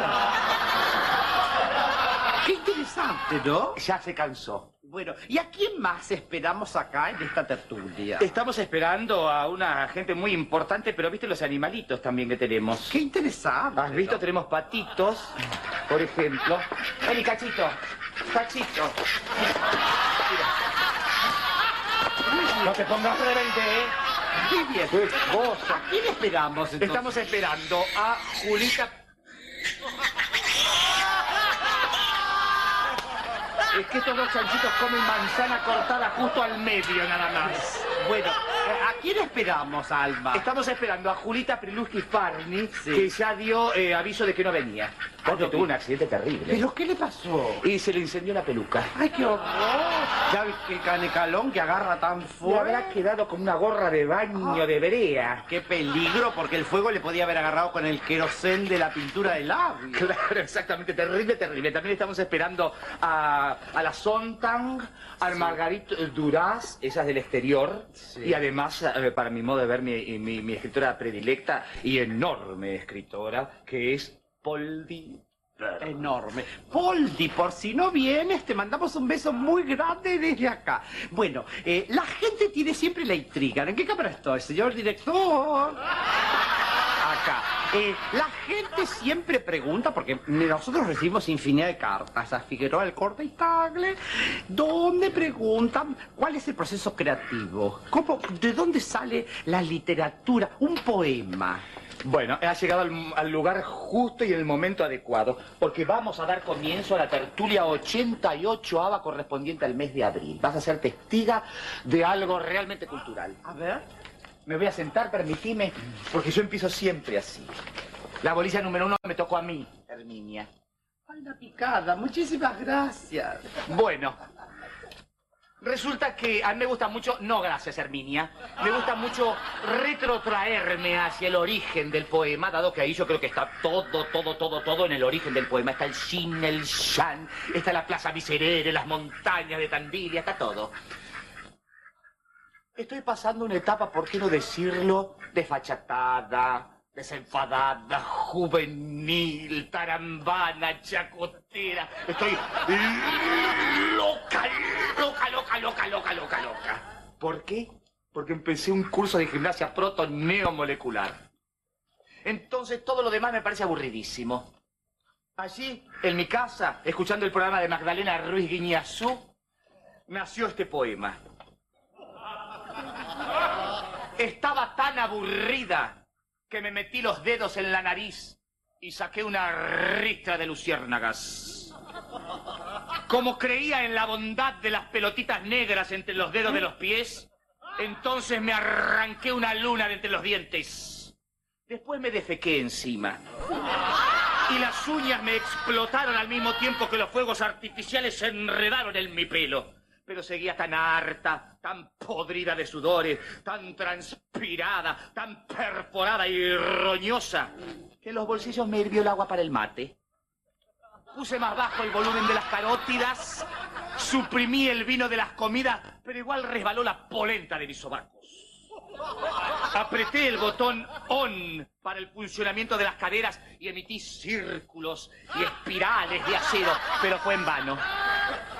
Qué interesante, ¿no? Ya se cansó. Bueno, ¿y a quién más esperamos acá en esta tertulia? Estamos esperando a una gente muy importante, pero viste los animalitos también que tenemos. Qué interesante. ¿Has visto? Tenemos patitos, por ejemplo. Vení, cachito. Cachito. Mira. No te pongas rebelde, ¿eh? Qué bien. Qué cosa. ¿A quién esperamos entonces? Estamos esperando a Julita. Es que estos dos chanchitos comen manzana cortada justo al medio, nada más. Bueno, ¿A quién esperamos, Alma? Estamos esperando a Julita Priluski Farni, que ya dio eh, aviso de que no venía. Porque tuvo un accidente terrible. ¿Pero qué le pasó? Y se le incendió la peluca. ¡Ay, qué horror! ¿Ya ves el canecalón que agarra tan Le fuerte? habrá quedado con una gorra de baño de brea. ¡Qué peligro! Porque el fuego le podía haber agarrado con el querosén de la pintura de labio. Claro, exactamente, terrible, terrible. También estamos esperando a, a la Sontang, al Margarit Duras, esas del exterior, y además, eh, para mi modo de ver, mi, mi- mi escritora predilecta y enorme escritora, que es Poldi. Enorme. Poldi, por si no vienes, te mandamos un beso muy grande desde acá. Bueno, eh, la gente tiene siempre la intriga. ¿En qué cámara estoy, señor director? [LAUGHS] Acá. Eh, la gente siempre pregunta, porque nosotros recibimos infinidad de cartas a Figueroa del Corte y Tagle, donde preguntan cuál es el proceso creativo, cómo, de dónde sale la literatura, un poema. Bueno, ha llegado al, al lugar justo y en el momento adecuado, porque vamos a dar comienzo a la tertulia 88 ava correspondiente al mes de abril. Vas a ser testiga de algo realmente cultural. A ver. Me voy a sentar, permitime, porque yo empiezo siempre así. La bolilla número uno me tocó a mí, Herminia. Ay, picada, muchísimas gracias. Bueno, resulta que a mí me gusta mucho, no gracias Herminia, me gusta mucho retrotraerme hacia el origen del poema, dado que ahí yo creo que está todo, todo, todo, todo en el origen del poema. Está el Shin, el Shan, está la Plaza Miserere, las montañas de Tandilia, está todo. Estoy pasando una etapa, ¿por qué no decirlo? Desfachatada, desenfadada, juvenil, tarambana, chacotera. Estoy loca, loca, loca, loca, loca, loca, loca. ¿Por qué? Porque empecé un curso de gimnasia proto-neomolecular. Entonces todo lo demás me parece aburridísimo. Allí, en mi casa, escuchando el programa de Magdalena Ruiz Guiñazú, nació este poema. Estaba tan aburrida que me metí los dedos en la nariz y saqué una ristra de luciérnagas. Como creía en la bondad de las pelotitas negras entre los dedos de los pies, entonces me arranqué una luna de entre los dientes. Después me defequé encima. Y las uñas me explotaron al mismo tiempo que los fuegos artificiales se enredaron en mi pelo. Pero seguía tan harta, tan podrida de sudores, tan transpirada, tan perforada y roñosa, que en los bolsillos me hirvió el agua para el mate. Puse más bajo el volumen de las carótidas, suprimí el vino de las comidas, pero igual resbaló la polenta de mis sobacos. Apreté el botón ON para el funcionamiento de las caderas y emití círculos y espirales de acero, pero fue en vano.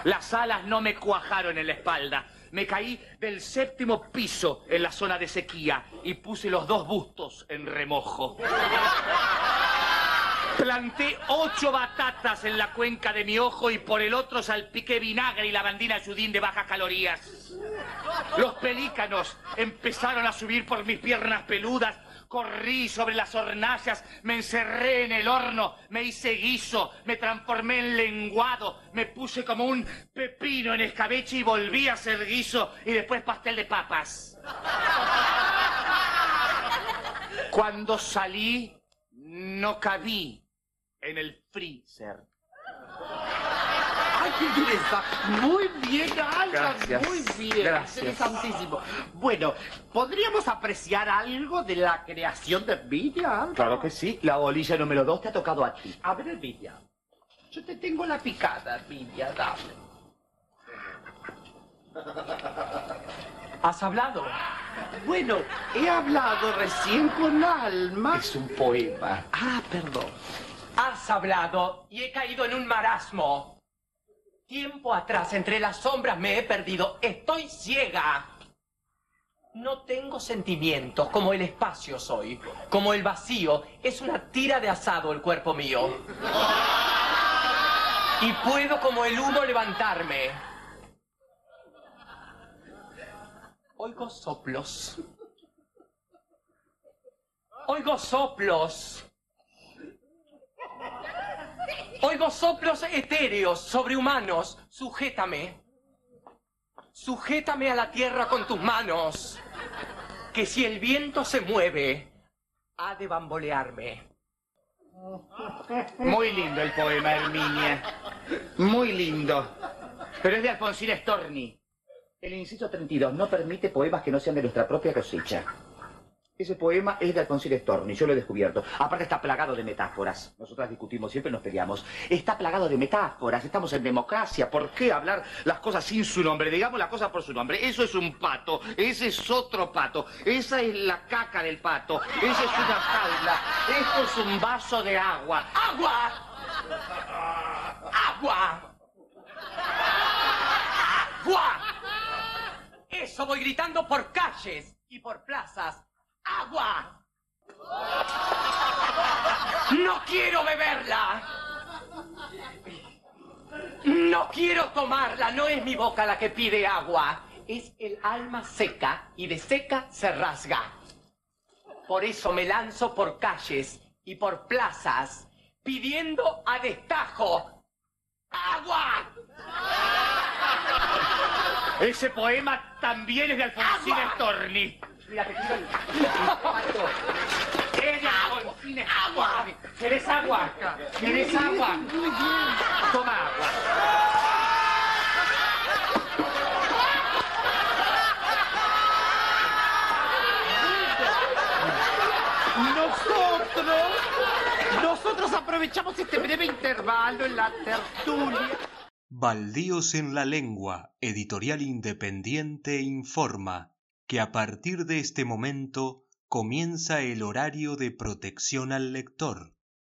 Las alas no me cuajaron en la espalda. Me caí del séptimo piso en la zona de sequía y puse los dos bustos en remojo. Planté ocho batatas en la cuenca de mi ojo y por el otro salpiqué vinagre y lavandina yudín de bajas calorías. Los pelícanos empezaron a subir por mis piernas peludas. Corrí sobre las hornallas, me encerré en el horno, me hice guiso, me transformé en lenguado, me puse como un pepino en escabeche y volví a ser guiso y después pastel de papas. Cuando salí, no cabí en el freezer. ¡Ay, qué interesante! Muy bien, Alba, Gracias, muy bien. gracias. Interesantísimo. Bueno, ¿podríamos apreciar algo de la creación de Villa? Claro que sí, la bolilla número dos te ha tocado a ti. A ver, Villa. Yo te tengo la picada, Villa, dame. ¿Has hablado? Bueno, he hablado recién con Alma. Es un poema. Ah, perdón. Has hablado y he caído en un marasmo. Tiempo atrás, entre las sombras me he perdido. Estoy ciega. No tengo sentimientos, como el espacio soy. Como el vacío, es una tira de asado el cuerpo mío. Y puedo como el humo levantarme. Oigo soplos. Oigo soplos. Oigo soplos etéreos, sobrehumanos. Sujétame. Sujétame a la tierra con tus manos. que si el viento se mueve, ha de bambolearme. Muy lindo el poema, Herminia. Muy lindo. Pero es de Alfonsín Storni. El inciso 32 no permite poemas que no sean de nuestra propia cosecha. Ese poema es de Alfonsín Storni, yo lo he descubierto. Aparte está plagado de metáforas. Nosotras discutimos, siempre nos peleamos. Está plagado de metáforas, estamos en democracia. ¿Por qué hablar las cosas sin su nombre? Digamos las cosas por su nombre. Eso es un pato, ese es otro pato, esa es la caca del pato, esa es una jaula, esto es un vaso de agua. ¡Agua! ¡Agua! ¡Agua! Eso voy gritando por calles y por plazas. ¡Agua! ¡No quiero beberla! No quiero tomarla, no es mi boca la que pide agua, es el alma seca y de seca se rasga. Por eso me lanzo por calles y por plazas, pidiendo a destajo agua. Ese poema también es de Alfonsín Storni. Mira, te tiro el... Es de Alfonsín Agua. ¿Querés agua? ¿Querés agua? Toma agua. Nosotros, nosotros aprovechamos este breve intervalo en la tertulia. Baldíos en la lengua, editorial independiente informa que a partir de este momento comienza el horario de protección al lector.